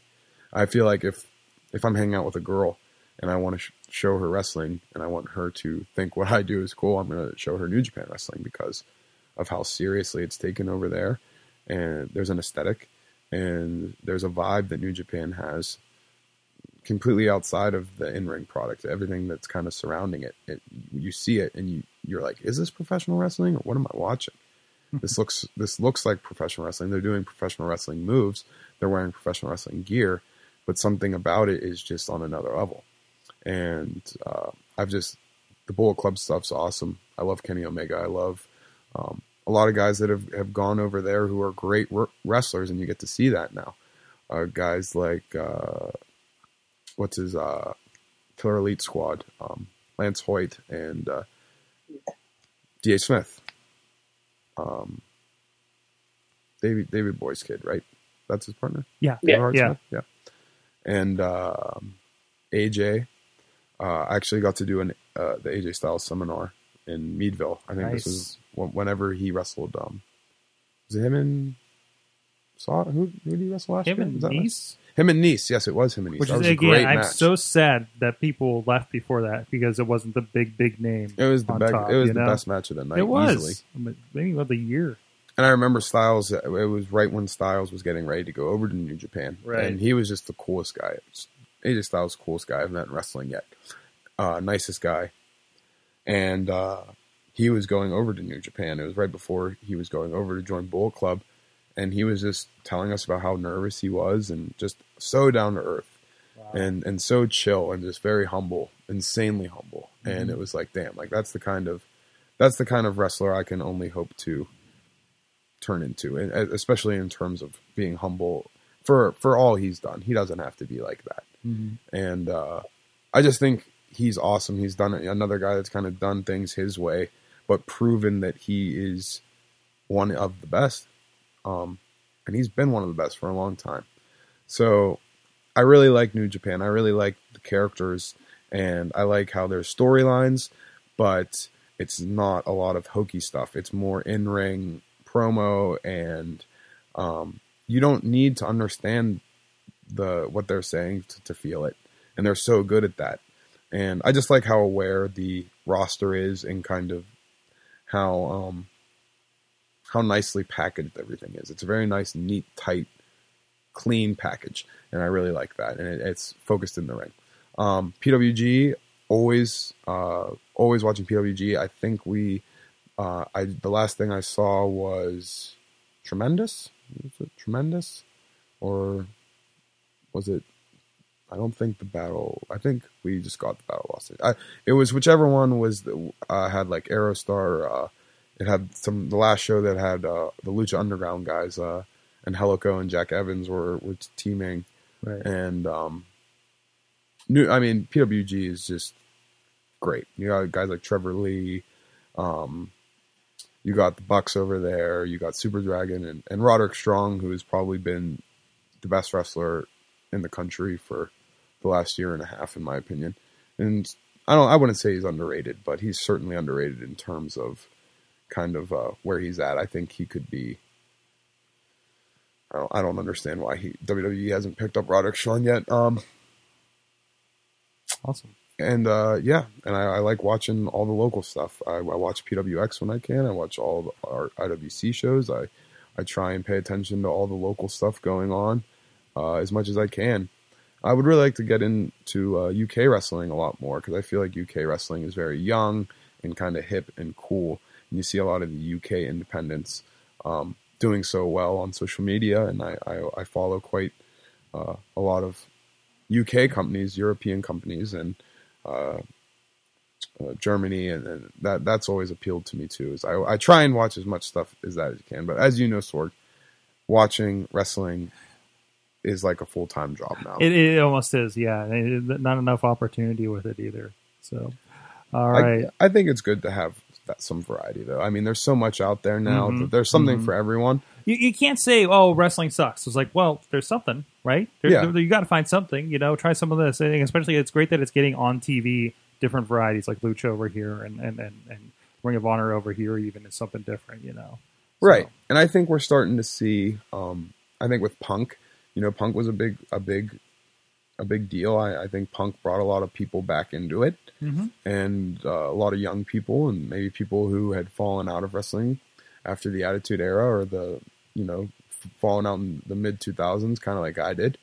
I feel like if if I'm hanging out with a girl and I want to sh- show her wrestling and I want her to think what I do is cool, I'm going to show her New Japan wrestling because of how seriously it's taken over there. And there's an aesthetic and there's a vibe that New Japan has completely outside of the in-ring product everything that's kind of surrounding it, it you see it and you you're like is this professional wrestling or what am i watching? This looks this looks like professional wrestling. They're doing professional wrestling moves. They're wearing professional wrestling gear but something about it is just on another level. And uh, i've just the bullet club stuff's awesome. I love kenny omega. I love um, a lot of guys that have, have gone over there who are great wrestlers and you get to see that now. Uh, guys like uh, what's his uh, Killer Elite squad, um, Lance Hoyt and uh, D.A. Smith, um, David Davey Boy's kid, right? That's his partner. Yeah, yeah, yeah. Smith? yeah. And um, AJ, uh, I actually got to do an uh, the AJ Styles seminar in Meadville. I think Nice. this was whenever he wrestled. Um, was it him and saw who, who did he wrestle last Him year? and that last- Nice, Him and Nice. Yes, it was him and Nice. which that is was a great again, I'm match. so sad that people left before that because it wasn't the big big name. It was the top, it was the know? best match of the night it was easily. Maybe about the year. And I remember Styles. It was right when Styles was getting ready to go over to New Japan, Right. and he was just the coolest guy. AJ Styles, coolest guy I've met in wrestling yet. Uh, nicest guy, and uh, he was going over to New Japan. It was right before he was going over to join Bullet Club, and he was just telling us about how nervous he was and just so down to earth and and so chill and just very humble, insanely humble. And it was like, damn, like that's the kind of that's the kind of wrestler I can only hope to turn into, and uh, especially in terms of being humble for for all he's done. He doesn't have to be like that, and uh, I just think he's awesome. He's done it. Another guy that's kind of done things his way, but proven that he is one of the best. Um, and he's been one of the best for a long time. So I really like New Japan. I really like the characters, and I like how there's storylines, but it's not a lot of hokey stuff. It's more in ring promo, and um, you don't need to understand the what they're saying to, to feel it, and they're so good at that. And I just like how aware the roster is, and kind of how um, how nicely packaged everything is. It's a very nice, neat, tight, clean package, and I really like that. And it, it's focused in the ring. Um, PWG always, uh, always watching PWG. I think we, uh, I the last thing I saw was Threemendous. Was it Threemendous, or was it? I don't think the battle. I think we just got the battle lost. I, it was whichever one was the, uh, had like Aerostar. Uh, it had some the last show that had uh, the Lucha Underground guys uh, and Angélico and Jack Evans were were teaming, Right. and um, new. I mean, PWG is just great. You got guys like Trevor Lee. Um, you got the Bucks over there. You got Super Dragon and, and Roderick Strong, who has probably been the best wrestler in the country for the last year and a half, in my opinion. And I don't. I wouldn't say he's underrated, but he's certainly underrated in terms of kind of uh, where he's at. I think he could be. I don't, I don't understand why he WWE hasn't picked up Roderick Strong yet. Um, Awesome. and uh, yeah, and I, I like watching all the local stuff. I, I watch PWX when I can. I watch all the, our IWC shows. I I try and pay attention to all the local stuff going on uh, as much as I can. I would really like to get into uh, UK wrestling a lot more because I feel like UK wrestling is very young and kind of hip and cool. And you see a lot of the UK independents um, doing so well on social media, and I, I, I follow quite uh, a lot of UK companies, European companies, and uh, uh, Germany, and, and that that's always appealed to me too. Is I, I try and watch as much stuff as that as you can, but as you know, Sorg, watching wrestling is like a full time job now. It, it almost is, yeah. It- not enough opportunity with it either. So, All right. I, I think it's good to have that some variety, though. I mean, there's so much out there now. Mhm. That there's something Mhm. for everyone. you, you can't say, "Oh, wrestling sucks." It's like, well, there's something, right? There, Yeah. there- you got to find something. You know, try some of this. And especially, it's great that it's getting on TV, different varieties like Lucha over here and and and, and Ring of Honor over here. Even is something different. You know, So- Right. And I think we're starting to see um I think with Punk, you know, Punk was a big a big a big deal. I, I think Punk brought a lot of people back into it Mhm. and uh, a lot of young people and maybe people who had fallen out of wrestling after the Attitude Era or the, you know, fallen out in the mid 2000s kind of like I did.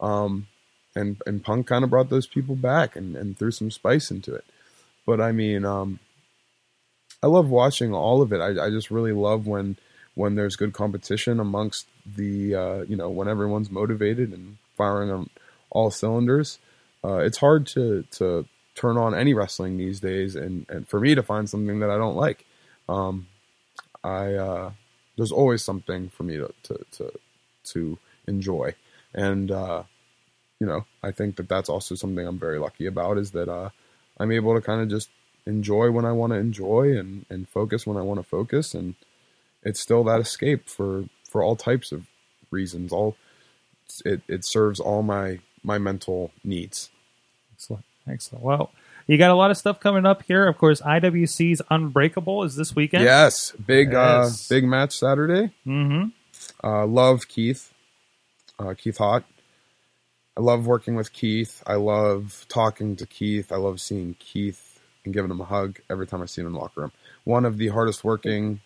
Um and and Punk kind of brought those people back and and threw some spice into it. But I mean, um I love watching all of it. I, I just really love when when there's good competition amongst the uh, you know when everyone's motivated and firing on all cylinders. Uh, it's hard to to turn on any wrestling these days, and and for me to find something that I don't like. Um, I uh, there's always something for me to to to, to enjoy, and uh, you know I think that that's also something I'm very lucky about is that uh, I'm able to kind of just enjoy when I want to enjoy and, and focus when I want to focus. And it's still that escape for, for all types of reasons. All it, it serves all my, my mental needs. excellent, excellent. Well, you got a lot of stuff coming up here. Of course, IWC's Unbreakable is this weekend. Yes. Big, Yes. uh, big match Saturday. Mm-hmm. Uh, love Keith, uh, Keith Hott. I love working with Keith. I love talking to Keith. I love seeing Keith and giving him a hug every time I see him in the locker room. One of the hardest working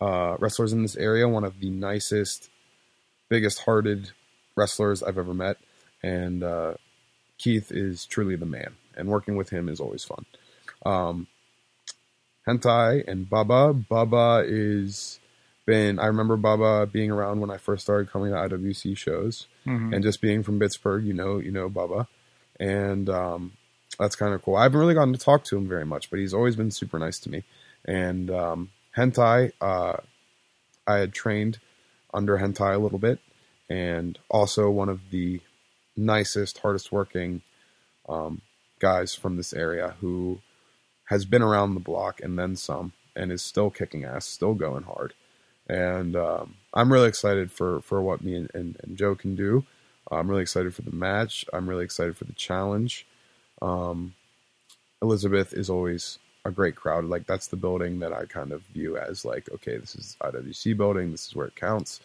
uh, wrestlers in this area, one of the nicest, biggest hearted wrestlers I've ever met. And uh, Keith is truly the man, and working with him is always fun. Um, Hentai and Baba. Baba is been I remember Baba being around when I first started coming to IWC shows Mhm. and just being from Pittsburgh, you know, you know Bubba. And um, that's kind of cool. I haven't really gotten to talk to him very much, but he's always been super nice to me. And um, Hentai, uh, I had trained under Hentai a little bit, and also one of the nicest, hardest working um, guys from this area who has been around the block and then some, and is still kicking ass, still going hard. And um, I'm really excited for for what me and, and, and Joe can do. I'm really excited for the match. I'm really excited for the challenge. Um, Elizabeth is always a great crowd. Like that's the building that I kind of view as like, okay, this is IWC building. This is where it counts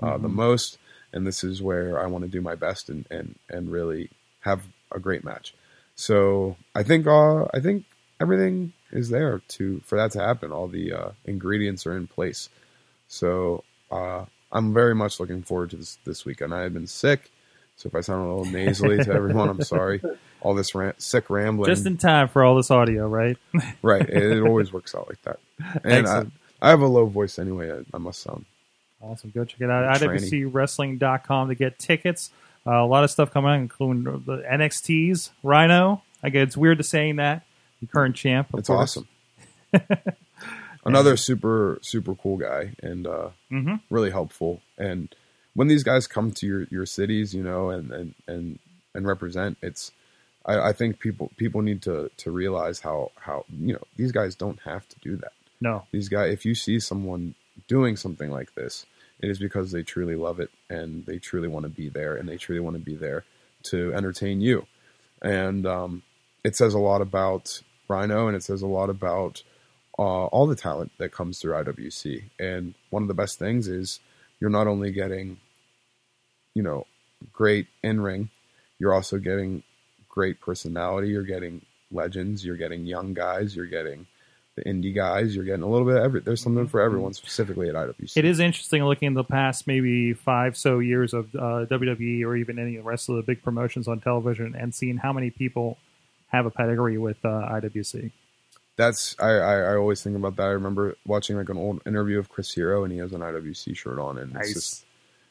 uh, the most, and this is where I want to do my best and and and really have a great match. So I think uh, I think everything is there to for that to happen. All the uh, ingredients are in place. So uh, I'm very much looking forward to this this weekend. I have been sick, so if I sound a little nasally to everyone, I'm sorry. All this ran- sick rambling, Just in time for all this audio, right? right? It, it always works out like that. And I, I have a low voice anyway. I, I must sound. Awesome. Go check it out. Training. IWCWrestling.com to get tickets. Uh, a lot of stuff coming out, including the NXTs, Rhino. I guess it's weird to saying that. The current champ. It's awesome. Another super super cool guy and uh, Mhm. really helpful. And when these guys come to your, your cities, you know, and, and, and, and represent, it's I, I think people people need to to realize how how you know these guys don't have to do that. No. These guys, if you see someone doing something like this, it is because they truly love it and they truly want to be there and they truly want to be there to entertain you. And um, it says a lot about Rhino and it says a lot about uh, all the talent that comes through IWC. And one of the best things is you're not only getting, you know, great in ring, you're also getting great personality. You're getting legends. You're getting young guys. You're getting the indie guys. You're getting a little bit of every. There's something for everyone, specifically at IWC. It is interesting looking at the past maybe five so years of uh, WWE or even any of the rest of the big promotions on television and seeing how many people have a pedigree with uh, IWC. That's I, I, I always think about that. I remember watching like an old interview of Chris Hero, and he has an IWC shirt on, and it's just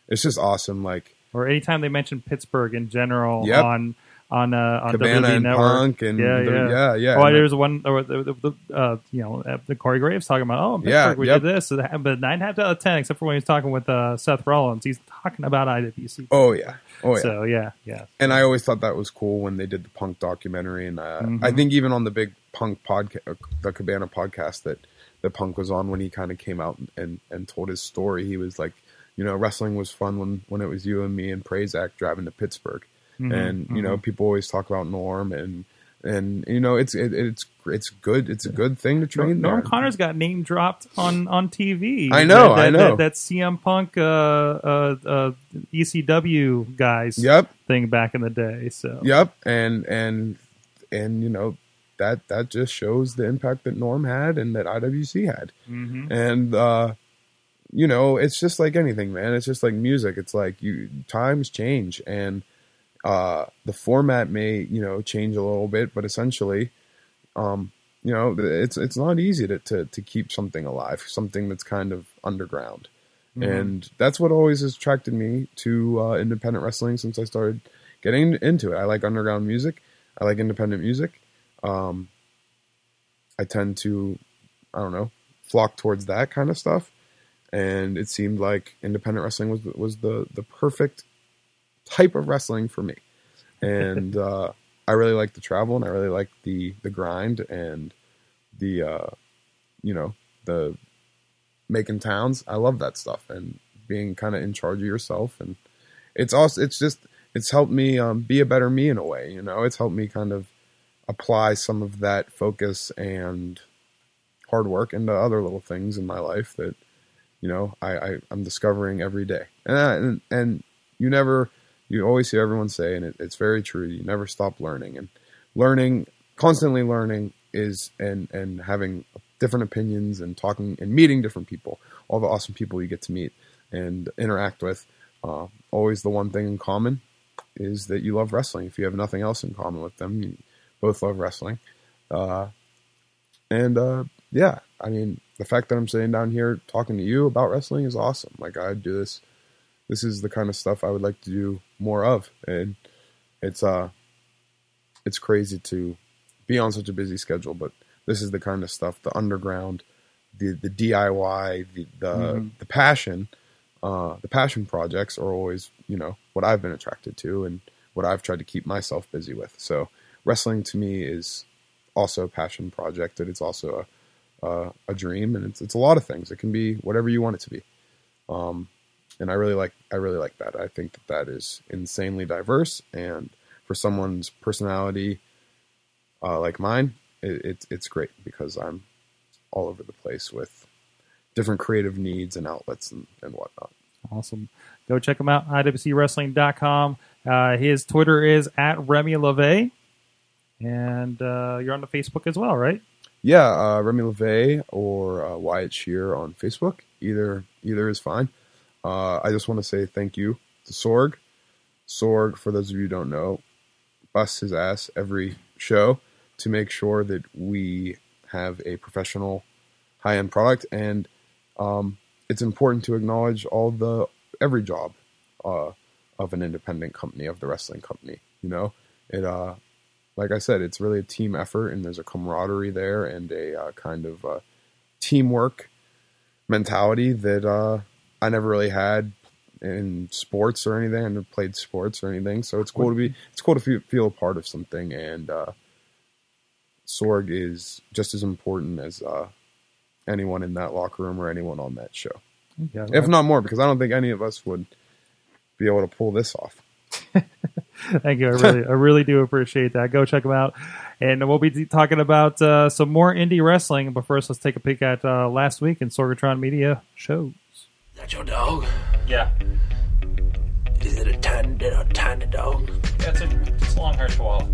it's just awesome. Like Or anytime they mention Pittsburgh in general Yep. on on uh, on Cabana WWE and Network. Punk and yeah, the- yeah, yeah, yeah. Oh, And there's one, or the, the, the uh, you know, uh, the Corey Graves talking about, oh, in Yeah, we yep. did this, but nine times out of ten, except for when he's talking with uh, Seth Rollins, he's talking about IWC. Oh yeah, oh yeah. So yeah, yeah, and I always thought that was cool when they did the punk documentary, and uh, Mhm. I think even on the big punk podcast, the Cabana podcast that that Punk was on when he kind of came out and and told his story, he was like, you know, wrestling was fun when when it was you and me and Prazak driving to Pittsburgh, Mhm, and you know, people always talk about Norm and. And you know it's it, it's it's good it's a good thing to train Norm there. Connor's got name dropped on on TV. I know, that, I know. that, that CM Punk uh, uh, uh, ECW guys Yep, thing back in the day. So Yep, and and and you know that that just shows the impact that Norm had and that IWC had, Mhm. and uh, you know it's just like anything, man. It's just like music. It's like you times change, and uh, the format may you know change a little bit, but essentially, um, you know it's it's not easy to, to to keep something alive, something that's kind of underground. And that's what always has attracted me to uh, independent wrestling since I started getting into it. I like underground music. I like independent music. Um, I tend to, I don't know, flock towards that kind of stuff. And it seemed like independent wrestling was was the the perfect type of wrestling for me. And uh, I really like the travel, and I really like the the grind and the uh, you know the making towns. I love that stuff and being kind of in charge of yourself. And it's also it's just it's helped me um, be a better me in a way. You know, it's helped me kind of apply some of that focus and hard work into other little things in my life that you know I, I I'm discovering every day. And I, and and you never you always hear everyone say, and it, it's very true. You never stop learning. And learning constantly learning is and and having different opinions and talking and meeting different people all the awesome people you get to meet and interact with uh, always the one thing in common is that you love wrestling. If you have nothing else in common with them you both love wrestling. Uh, and uh, yeah i mean the fact that i'm sitting down here talking to you about wrestling is awesome. Like i do this this is the kind of stuff i would like to do more of and it's uh it's crazy to be on such a busy schedule, but this is the kind of stuff, the underground, the the DIY, the the, Mhm. the passion, uh, the passion projects are always you know what I've been attracted to and what I've tried to keep myself busy with. So wrestling to me is also a passion project, and it's also a a, a dream, and it's it's a lot of things. It can be whatever you want it to be. Um, and I really like I really like that. I think that that is insanely diverse, and for someone's personality uh, like mine, it, it's it's great because I'm all over the place with different creative needs and outlets and, and whatnot. Awesome. Go check him out, iwcwrestling.com. Uh, his Twitter is at Remy LeVay. And uh, you're on the Facebook as well, right? Yeah, uh, Remy LeVay or uh, Wyatt Shear on Facebook. Either either is fine. Uh, I just want to say thank you to Sorg. Sorg, for those of you who don't know, busts his ass every show to make sure that we have a professional high end product, and um, it's important to acknowledge all the every job uh, of an independent company of the wrestling company. You know, it uh, like I said, it's really a team effort, and there's a camaraderie there and a uh, kind of uh, teamwork mentality that uh, I never really had in sports or anything. I never played sports or anything, so it's cool to be it's cool to feel, feel a part of something. And uh, Sorg is just as important as uh, anyone in that locker room or anyone on that show, Yeah. if not more, because I don't think any of us would be able to pull this off. Thank you. I really, I really do appreciate that. Go check them out. And we'll be talking about uh, some more indie wrestling. But first, let's take a peek at uh, last week in Sorgatron Media shows. That your dog? Yeah. Is it a tiny, a tiny dog? That's a, it's a long hair chihuahua.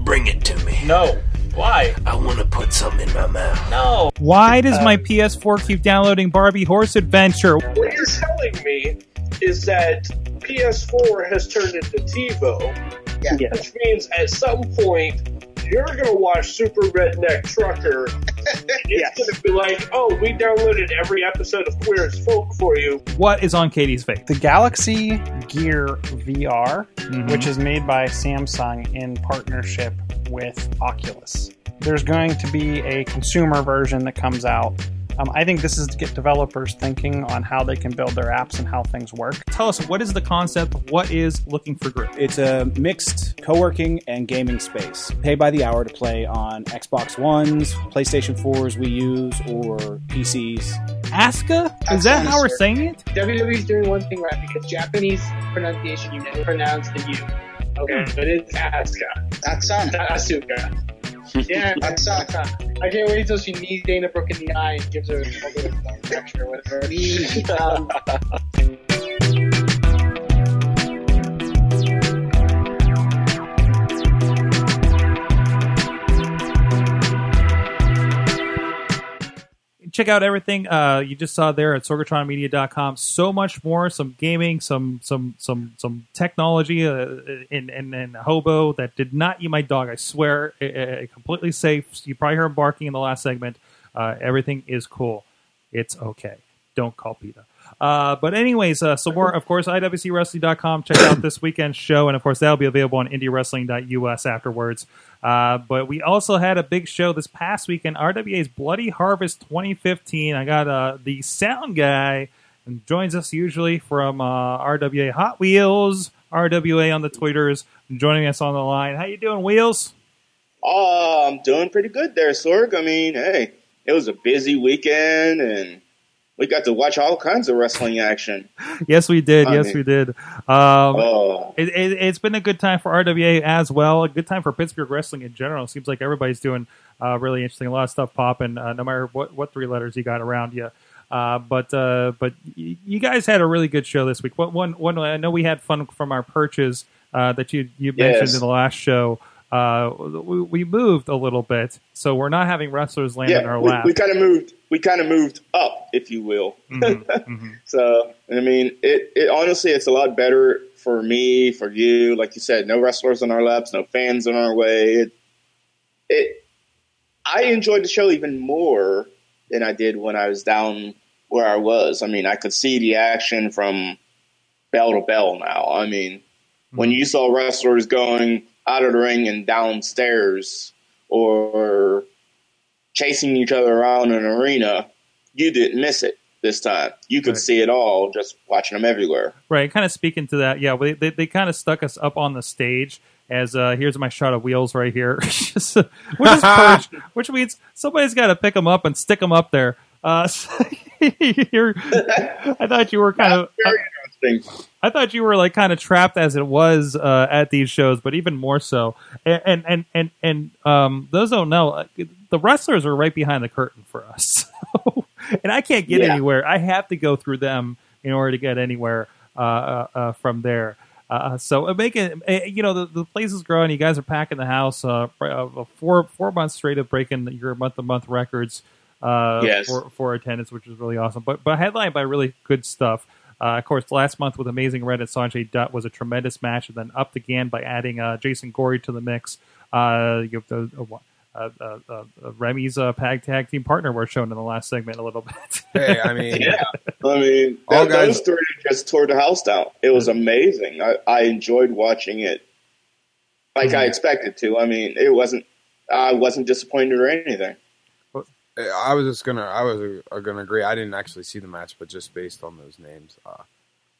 Bring it to me. No. Why? I want to put something in my mouth. No. Why does my PS4 keep downloading Barbie Horse Adventure? What you're telling me is that PS4 has turned into TiVo, Yeah. which means at some point you're going to watch Super Redneck Trucker It's Yes. gonna be like, oh, we downloaded every episode of Queer as Folk for you. What is on Katie's face? The Galaxy Gear VR, Mhm. which is made by Samsung in partnership with Oculus. There's going to be a consumer version that comes out. Um, I think this is to get developers thinking on how they can build their apps and how things work. Tell us what is the concept? What is looking for group? It's a mixed co-working and gaming space. Pay by the hour to play on Xbox Ones, PlayStation 4s we use, or PCs. Asuka? Is that how we're saying it? WWE's doing one thing right because Japanese pronunciation you never pronounce the U. Okay, but it's Asuka, That's son. Asuka. Yeah, That's. I can't wait until she knees Dana Brooke in the eye and gives her a little lecture or whatever. check out everything uh, you just saw there at sorgatronmedia.com. So much more, some gaming, some some some some technology, uh, and and and hobo that did not eat my dog. I swear, uh, uh, completely safe. You probably heard him barking in the last segment. Uh, everything is cool. It's okay. Don't call PETA. Uh, but anyways, uh, some more, of course, IWCWrestling.com. Check out this weekend's show, and of course, that'll be available on IndieWrestling.us afterwards. Uh, but we also had a big show this past weekend, RWA's Bloody Harvest 2015. I got uh, the sound guy, and joins us usually from uh, RWA Hot Wheels, RWA on the Twitters, joining us on the line. How you doing, Wheels? Oh, I'm doing pretty good there, Sorg. I mean, hey, it was a busy weekend, and we got to watch all kinds of wrestling action. Yes, we did. I yes, mean- we did. Um, Oh, it, it, it's been a good time for RWA as well. A good time for Pittsburgh wrestling in general. It seems like everybody's doing uh, really interesting. A lot of stuff popping, uh, no matter what, what three letters you got around you. Uh, but uh, but you guys had a really good show this week. One, one, one I know we had fun from our perches uh, that you you mentioned Yes. in the last show. Uh, we, we moved a little bit, so we're not having wrestlers land in our we, lap. we kind of moved. We kind of moved up, if you will. Mhm, mhm. So, I mean, it, it honestly, it's a lot better for me, for you. Like you said, no wrestlers in our laps, no fans in our way. It, it, I enjoyed the show even more than I did when I was down where I was. I mean, I could see the action from bell to bell now. I mean, when you saw wrestlers going out of the ring and downstairs or chasing each other around an arena, you didn't miss it this time. You could Right. see it all just watching them everywhere. Right, kind of speaking to that, yeah, they, they, they kind of stuck us up on the stage as uh, here's my shot of wheels right here, uh, which is purge, which means somebody's got to pick them up and stick them up there. Uh, so you're, I thought you were kind of, Very interesting. I thought you were like kind of trapped as it was uh, at these shows, but even more so. And and and and, um, those don't know uh, the wrestlers are right behind the curtain for us, and I can't get Yeah. anywhere. I have to go through them in order to get anywhere uh, uh, uh, from there. Uh, so uh, you know, the, the place is growing. You guys are packing the house. Four four months straight of breaking your month to month records uh, Yes. for for attendance, which is really awesome. But but headlined by really good stuff. Uh, of course, last month with Amazing Red and Sanjay Dutt was a tremendous match, and then upped again by adding uh, Jason Gory to the mix. Uh, you have the, uh, uh, uh, uh, Remy's uh, tag tag team partner were shown in the last segment a little bit. Hey, I mean, Yeah. I mean, All that, guys- those three just tore the house down. It was amazing. I, I enjoyed watching it like I expected to. I mean, it wasn't. I wasn't disappointed or anything. I was just gonna, I was uh, gonna agree. I didn't actually see the match, but just based on those names, uh,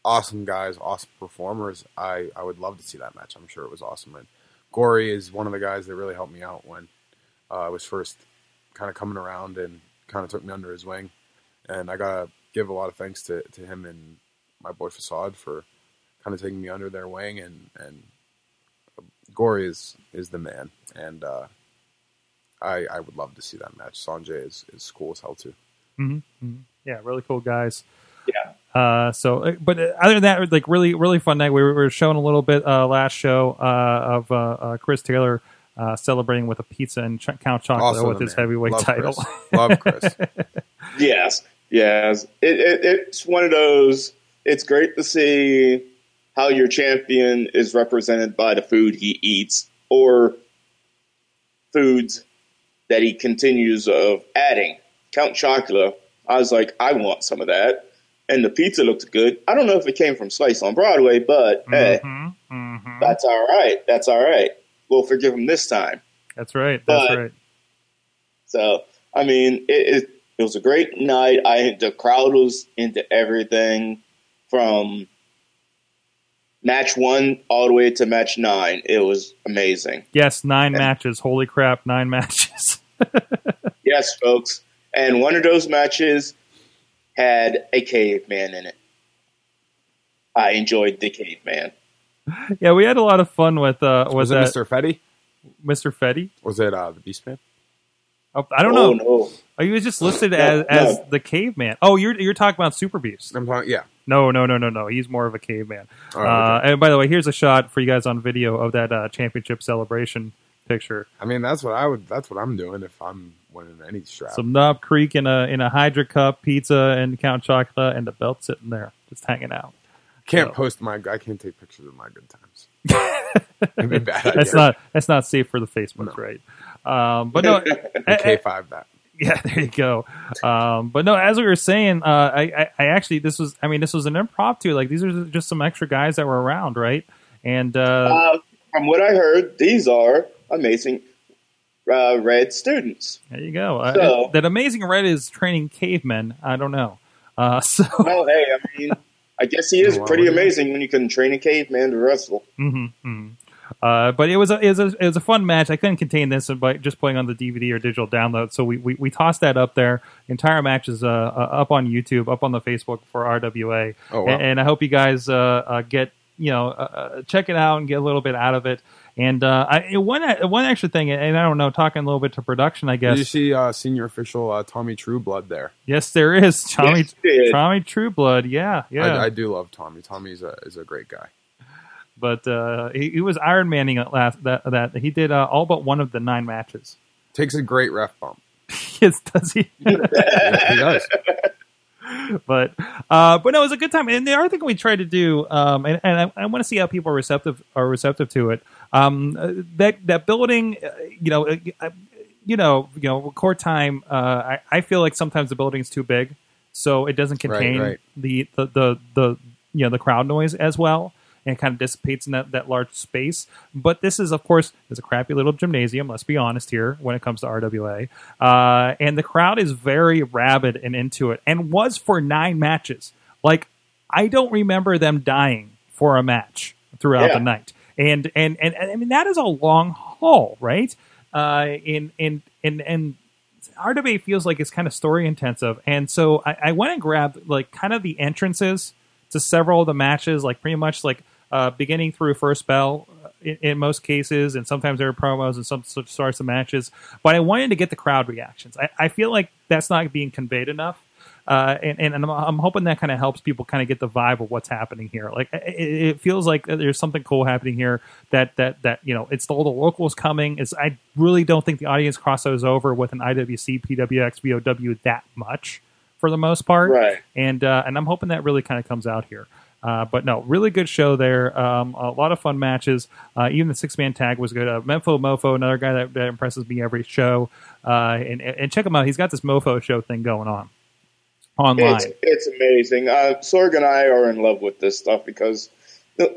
awesome guys, awesome performers. I, I would love to see that match. I'm sure it was awesome. And Gory is one of the guys that really helped me out when uh, I was first kind of coming around and kind of took me under his wing. And I gotta give a lot of thanks to, to him and my boy Facade for kind of taking me under their wing. And and Gory is is the man. And uh, I I would love to see that match. Sanjay is is cool as hell too. Mm-hmm. Yeah, really cool guys. Yeah. Uh, so, uh, but uh, other than that, like really, really fun night. We were, we were showing a little bit uh, last show uh, of uh, uh, Chris Taylor uh, celebrating with a pizza and Ch- Count Chocolate Also with the his man. heavyweight Love title. Chris. Love Chris. Yes, yes. It, it, it's one of those. It's great to see how your champion is represented by the food he eats or foods that he continues of adding. Count Chocula, I was like, I want some of that. And the pizza looked good. I don't know if it came from Slice on Broadway, but hey, Mm-hmm, mm-hmm. that's all right. That's all right. We'll forgive him this time. That's right. That's but- right. So, I mean, it, it, it was a great night. I the crowd was into everything from match one all the way to match nine. It was amazing. Yes, nine matches. Holy crap, nine matches. Yes, folks. And one of those matches had a caveman in it. I enjoyed the caveman. yeah, we had a lot of fun with uh with Was it that Mr. Fetty? Mr. Fetty. Was it uh, the Beastman? Oh, I don't oh, know. No. Oh, you was just listed No, as as no. the caveman. Oh, you're you're talking about Super Beast. I'm talking, yeah. No, no, no, no, no. He's more of a caveman. All right, uh, and by the way, here's a shot for you guys on video of that uh, championship celebration picture. I mean, that's what I would. That's what I'm doing if I'm winning any strap. Some Knob Creek in a in a Hydra cup, pizza and Count Chocula, and the belt sitting there, just hanging out. can't so- post my. I can't take pictures of my good times. It'd be bad. That's not that's not safe for the Facebook, No. right? Um, but no, K five that. Yeah, there you go. Um, but no, as we were saying, uh, I, I, I actually this was I mean this was an impromptu. Like these are just some extra guys that were around, right? And uh, Uh, from what I heard, these are amazing uh, red students. there you go. Uh, that amazing red is training cavemen. I don't know. Uh, so Well, hey, I mean, I guess he is pretty amazing when you can train a caveman to wrestle. Mhm, mhm. Uh, but it was a, it was a it was a fun match. I couldn't contain this by just playing on the DVD or digital download, so we, we, we tossed that up there. The entire match is uh, uh, up on YouTube, up on the Facebook for RWA, Oh, wow. and, and I hope you guys uh, uh, get you know uh, uh, check it out and get a little bit out of it. And uh, I, one one extra thing, and I don't know, talking a little bit to production, I guess. Did you see uh, senior official uh, Tommy Trueblood there? Yes, there is Tommy Yes. Tommy Trueblood. Yeah, yeah. I, I do love Tommy. Tommy's a is a great guy. but uh, he, he was Iron Manning at last. That that he did uh, all but one of the nine matches. Takes a great ref bump. yes, does he? Yeah, he does. but uh, but no, it was a good time. And the other thing we tried to do, um, and, and I, I want to see how people are receptive are receptive to it. Um, uh, that that building, uh, you know, uh, uh, you know, you know, court time. Uh, I, I feel like sometimes the building is too big, so it doesn't contain right. The, the the the you know the crowd noise as well. And kind of dissipates in that, that large space. But this is, of course, is a crappy little gymnasium. Let's be honest here when it comes to RWA. Uh, and the crowd is very rabid and into it, and was for nine matches. Like I don't remember them dying for a match throughout Yeah. the night. And, and and and I mean that is a long haul, right? Uh, in in and and RWA feels like it's kind of story intensive, and so I, I went and grabbed like kind of the entrances to several of the matches, like pretty much like uh, beginning through first bell uh, in, in most cases, and sometimes there are promos and some sorts of matches. But I wanted to get the crowd reactions. I, I feel like that's not being conveyed enough. Uh, and, and I'm, I'm hoping that kind of helps people kind of get the vibe of what's happening here. Like it, it feels like there's something cool happening here. That that that you know, it's all the locals coming. Is I really don't think the audience crosses over with an IWC, PWX, VOW that much for the most part. Right. And uh, and I'm hoping that really kind of comes out here. Uh, but no, really good show there. Um, a lot of fun matches. Uh, even the six man tag was good. Uh, Memfo Mofo, another guy that, that impresses me every show. Uh, and, and check him out. He's got this Mofo show thing going on online. It's, it's amazing. Uh, Sorg and I are in love with this stuff because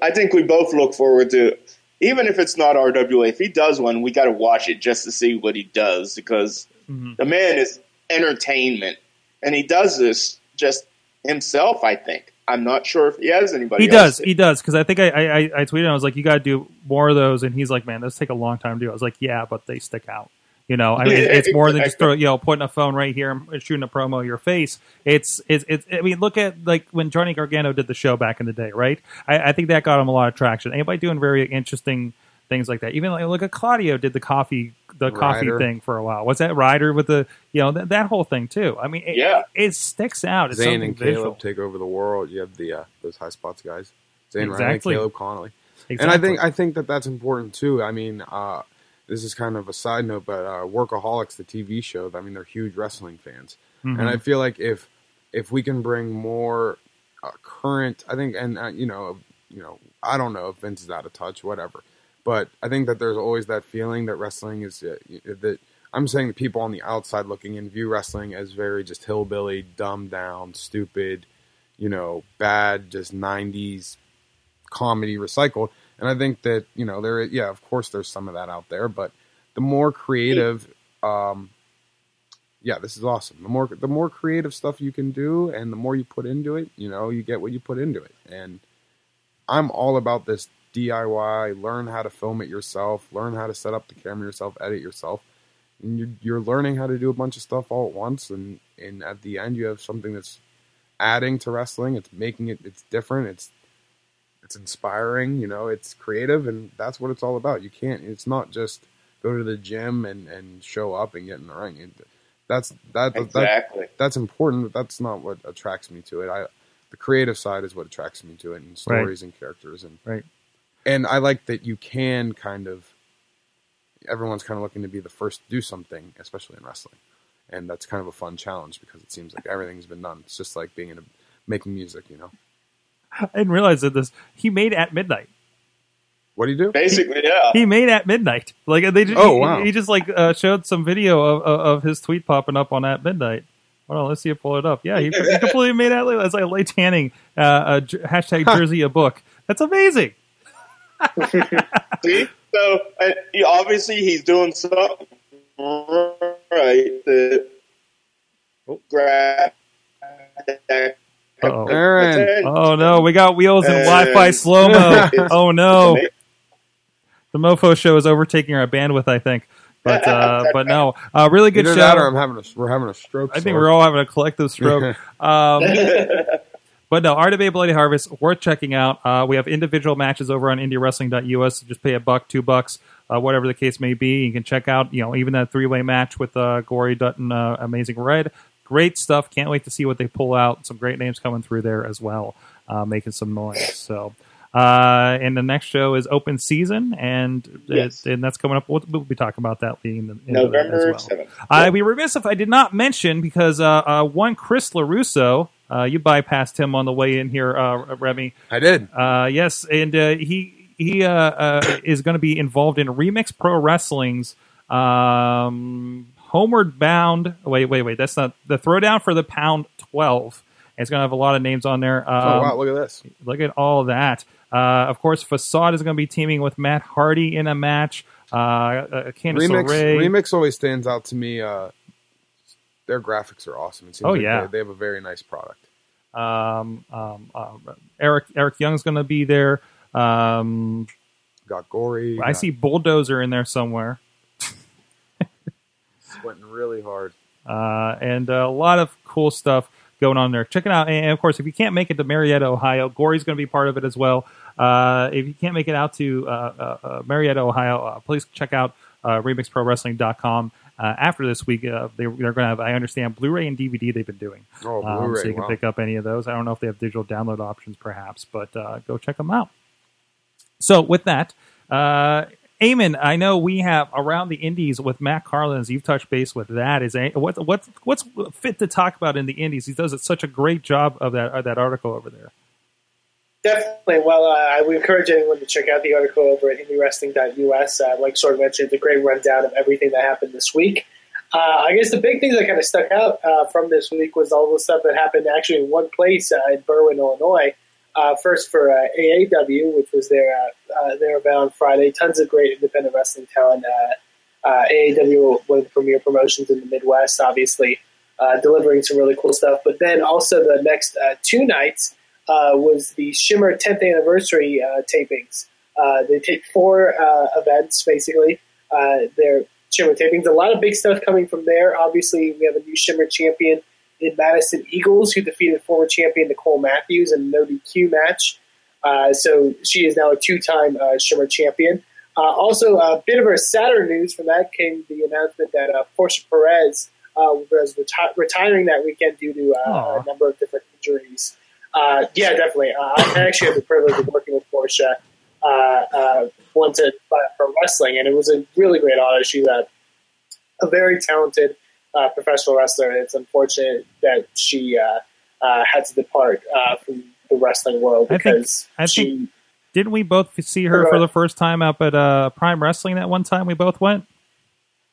I think we both look forward to, even if it's not RWA, if he does one, we got to watch it just to see what he does because Mhm. the man is entertainment. And he does this just himself, I think. I'm not sure if he has anybody He does. He does. Because I think I, I, I- I tweeted. I was like, "You got to do more of those." And he's like, "Man, those take a long time to do." I was like, "Yeah, but they stick out." You know, I mean, Yeah, it's more than just exactly. throw, you know putting a phone right here and shooting a promo of your face. It's it's it's. I mean, look at like when Johnny Gargano did the show back in the day, right? I, I think that got him a lot of traction. Anybody doing very interesting things like that? Even like look at Claudio did the coffee the coffee thing for a while. What's that Ryder with the you know that, that whole thing too? I mean, it, Yeah. it sticks out. It's Zane and Caleb visual. take over the world. You have the uh, those high spots guys. Zane Riley and Caleb Konley. Exactly. And I think I think that that's important too. I mean, uh, this is kind of a side note, but uh, Workaholics, the TV show. I mean, they're huge wrestling fans, Mhm. and I feel like if if we can bring more uh, current, I think, and uh, you know, you know, I don't know if Vince is out of touch, whatever, but I think that there's always that feeling that wrestling is uh, that I'm saying that people on the outside looking in view wrestling as very just hillbilly, dumbed down, stupid, you know, bad, just '90s comedy recycled. And I think that you know there, yeah, of course, there's some of that out there, but the more creative, um, yeah, this is awesome. The more the more creative stuff you can do, and the more you put into it, you know, you get what you put into it. And I'm all about this DIY. Learn how to film it yourself. Learn how to set up the camera yourself. Edit yourself. And you're, you're learning how to do a bunch of stuff all at once. And and at the end, you have something that's adding to wrestling. It's making it. It's different. It's it's inspiring. You know, it's creative, and that's what it's all about. You can't. It's not just go to the gym and and show up and get in the ring. It, that's that, that that's important. But that's not what attracts me to it. I the creative side is what attracts me to it, and stories and characters, and Right. and I like that you can kind of. Everyone's kind of looking to be the first to do something, especially in wrestling, and that's kind of a fun challenge because it seems like everything's been done. It's just like being in a making music, you know. I didn't realize that this he made at midnight. What do you do? Basically, yeah. He made at midnight. Like they just, Oh, he, wow. he just like uh, showed some video of, of of his tweet popping up on at midnight. Hold on, let's see you pull it up. Yeah, he, he completely made out like it's like late tanning. Uh, a j- hashtag Jersey a book. That's amazing. See? So uh, he, obviously he's doing something right. The grab. Uh-oh. Aaron. Oh no, we got wheels and And- Wi-Fi slow mo. Oh no, the Mofo show is overtaking our bandwidth. I think, but uh, but no, uh, really good Either show. that or I'm having a we're having a stroke. I think we're all having a collective stroke. Um, but no, Art of a Bloody Harvest, worth checking out. Uh, we have individual matches over on IndieWrestling.us. Just pay a buck, two bucks, uh, whatever the case may be. You can check out, you know, even that three way match with uh, Gory Dutton, uh, Amazing Red. Great stuff. Can't wait to see what they pull out. Some great names coming through there as well, uh, making some noise. So. Uh, and the next show is open season, and Yes. and that's coming up. We'll, we'll be talking about that being the, November as well. 7th. I'd be remiss if I did not mention because uh, uh, one Chris Larusso, uh, you bypassed him on the way in here, uh, Remy. I did. Uh, yes, and uh, he he uh, uh, is going to be involved in Remix Pro Wrestling's um, Homeward Bound. Wait, wait, wait. That's not the throwdown for the Pound Twelve. It's going to have a lot of names on there. Um, oh wow, look at this. Look at all that. Uh, of course, Facade is going to be teaming with Matt Hardy in a match. Uh, uh, Candice Remix LeRae. Remix always stands out to me. Uh, their graphics are awesome. It seems Oh, like yeah. they, they have a very nice product. Um, um, uh, Eric Eric Young's going to be there. Um, Got gory. I got see Bulldozer in there somewhere, sweating really hard. uh, and uh, a lot of cool stuff going on there. Check it out, and of course, if you can't make it to Marietta, Ohio, Gory's going to be part of it as well. Uh, if you can't make it out to uh, uh, Marietta, Ohio, uh, please check out uh, RemixProWrestling.com. Uh, after this week, uh, they, they're going to have, I understand, Blu-ray and DVD they've been doing. Oh, Um, Blu-ray. so you can wow. pick up any of those. I don't know if they have digital download options, perhaps, but uh, go check them out. So with that, uh, Eamon, I know we have around the Indies with Matt Carlins. You've touched base with that. Is what what's what's fit to talk about in the Indies? He does such a great job of that of that article over there. Definitely. Well, uh, I would encourage anyone to check out the article over at indiewrestling.us. Uh, like Sorg mentioned, it's a great rundown of everything that happened this week. Uh, I guess the big thing that kind of stuck out uh, from this week was all the stuff that happened actually in one place uh, in Berwyn, Illinois. Uh, first for uh, AAW, which was there uh, uh, there about on Friday. Tons of great independent wrestling talent. Uh, uh, AAW, one of the premier promotions in the Midwest, obviously delivering some really cool stuff. But then also the next two nights was the Shimmer 10th anniversary tapings. They take four events basically. They're Shimmer tapings. A lot of big stuff coming from there. Obviously, we have a new Shimmer champion in Madison Eagles who defeated former champion Nicole Matthews in a no DQ match. Uh, so she is now a two-time uh, Shimmer champion. Uh, also, a bit of a sadder news from that came the announcement that uh, Portia Perez uh, was reti- retiring that weekend due to uh, a number of different injuries. Uh, yeah, definitely. Uh, I actually had the privilege of working with Portia uh, uh, once at for wrestling, and it was a really great honor. She's a, a very talented uh, professional wrestler, and it's unfortunate that she uh, uh, had to depart uh, from the wrestling world I think- because I she. think- Didn't we both see her for the first time up at uh, Prime Wrestling that one time we both went?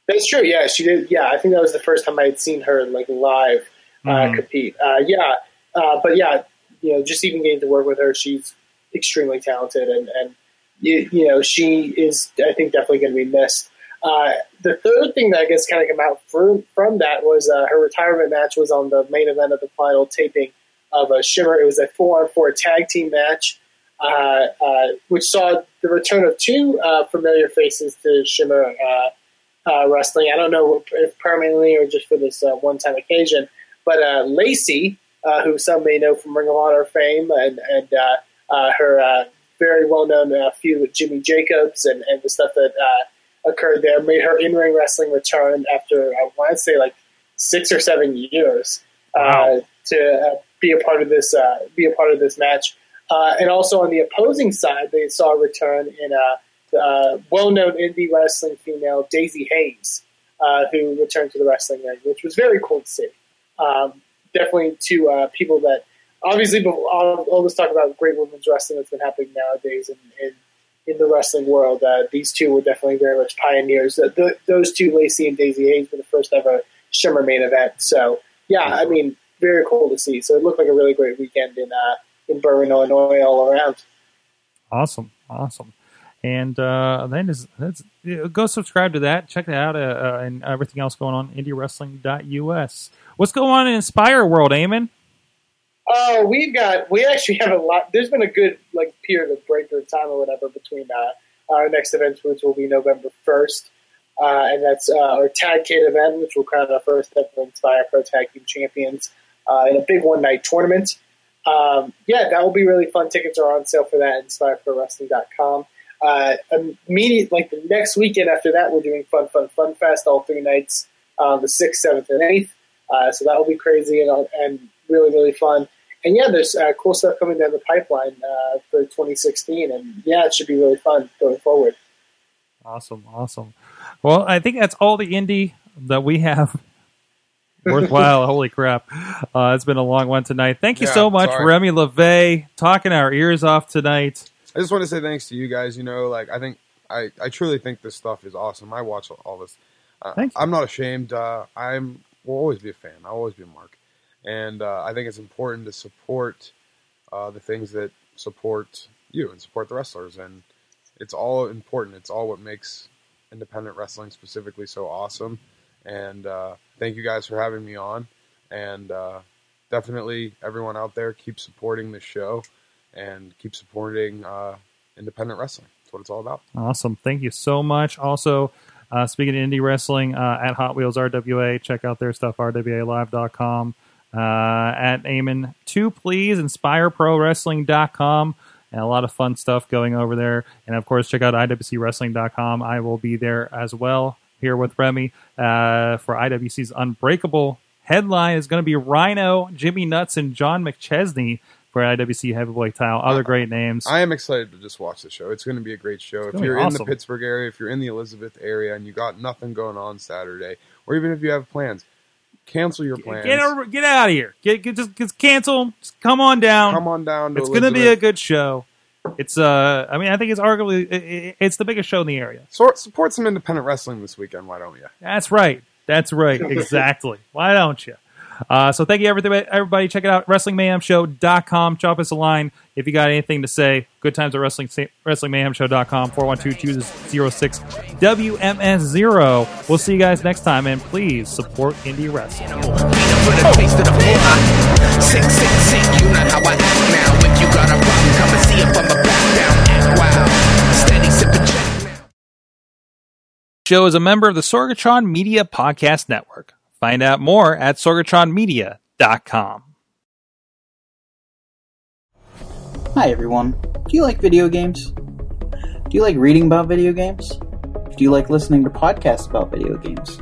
That's true. Yeah, she did. Yeah, I think that was the first time I had seen her like live uh, Mhm. compete. Uh, yeah, uh, but yeah, you know, just even getting to work with her, she's extremely talented, and and you, you know, she is. I think definitely going to be missed. Uh, the third thing that I guess kind of came out from from that was uh, her retirement match was on the main event of the final taping of a Shimmer. It was a four on four tag team match, uh, uh, which saw the return of two uh, familiar faces to Shimmer uh, uh, wrestling. I don't know if permanently or just for this uh, one time occasion, but uh, Lacey, uh, who some may know from Ring of Honor fame, and and uh, uh, her uh, very well known uh, feud with Jimmy Jacobs and, and the stuff that uh, occurred there, made her in ring wrestling return after I want to say like six or seven years uh, to uh, be a part of this uh, be a part of this match. Uh, and also on the opposing side, they saw a return in a uh, well-known indie wrestling female Daisy Hayes, uh, who returned to the wrestling ring, which was very cool to see. Um, definitely uh, people that obviously but all, all this talk about great women's wrestling that's been happening nowadays and, in, in the wrestling world. Uh, these two were definitely very much pioneers. The, the, those two, Lacey and Daisy Hayes, were the first ever Shimmer main event. So yeah, I mean, very cool to see. So it looked like a really great weekend in uh, in Berwyn, Illinois, all around. Awesome, awesome. And uh, then is that's go subscribe to that. Check it out, uh, uh, and everything else going on indiewrestling.us. What's going on in Inspire World, Eamon? Oh, we've got we actually have a lot. There's been a good like period of break or time or whatever between uh, our next event, which will be November first, uh, and that's uh, our Tag Kid event, which will crown our first ever Inspire Pro Tag Team Champions uh, in a big one night tournament. Um, yeah, that will be really fun. Tickets are on sale for that at InspireProWrestling.com. Uh, immediate, like the next weekend after that, we're doing Fun Fun Fun Fest all three nights, um, the sixth, seventh, and eighth. Uh, so that will be crazy and, and really really fun. And yeah, there's uh, cool stuff coming down the pipeline uh, for 2016, and yeah, it should be really fun going forward. Awesome, awesome. Well, I think that's all the indie that we have. Worthwhile, holy crap! Uh, it's been a long one tonight. Thank you Yeah, so much, sorry. Remy LeVay, talking our ears off tonight. I just want to say thanks to you guys. You know, like I think I, I truly think this stuff is awesome. I watch all this. Uh, Thank you. I'm not ashamed. Uh, I'm will always be a fan. I'll always be a mark, and uh, I think it's important to support uh, the things that support you and support the wrestlers. And it's all important. It's all what makes independent wrestling specifically so awesome. And uh, thank you guys for having me on. And uh, definitely everyone out there, keep supporting the show and keep supporting uh, independent wrestling. That's what it's all about. Awesome. Thank you so much. Also, uh, speaking of indie wrestling, uh, at Hot Wheels RWA, check out their stuff, rwalive.com. Uh, at Eamon 2, please, inspirepro-wrestling.com. And a lot of fun stuff going over there. And of course, check out IWCWrestling.com. I will be there as well here with Remy uh, for IWC's Unbreakable. Headline is going to be Rhino, Jimmy Nuts, and John McChesney for IWC Heavyweight title. Other great names. I am excited to just watch the show. It's going to be a great show. If you're in the. Pittsburgh area, if you're in the Elizabeth area, and you got nothing going on Saturday, or even if you have plans, cancel your plans. Get over, get out of here. Get, get just, just cancel. Just come on down. Come on down. It's going to be a good show. It's uh, I mean, I think it's arguably it, it- it's the biggest show in the area. Sort, support some independent wrestling this weekend. Why don't you? That's right. That's right. Exactly. Why don't you? Uh, so thank you everybody. Everybody, check it out. WrestlingMayhemShow.com. Drop us a line if you got anything to say. Good times at Wrestling WrestlingMayhemShow.com. 412-206 WMS0. We'll see you guys next time, and please support indie wrestling. show is a member of the Sorgatron Media Podcast Network. Find out more at sorgatronmedia.com. Hi everyone. Do you like video games? Do you like reading about video games? Do you like listening to podcasts about video games?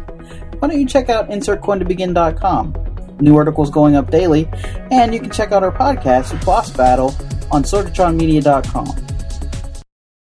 Why don't you check out InsertCoinToBegin.com? New articles going up daily, and you can check out our podcast, Boss Battle, on SorgatronMedia.com.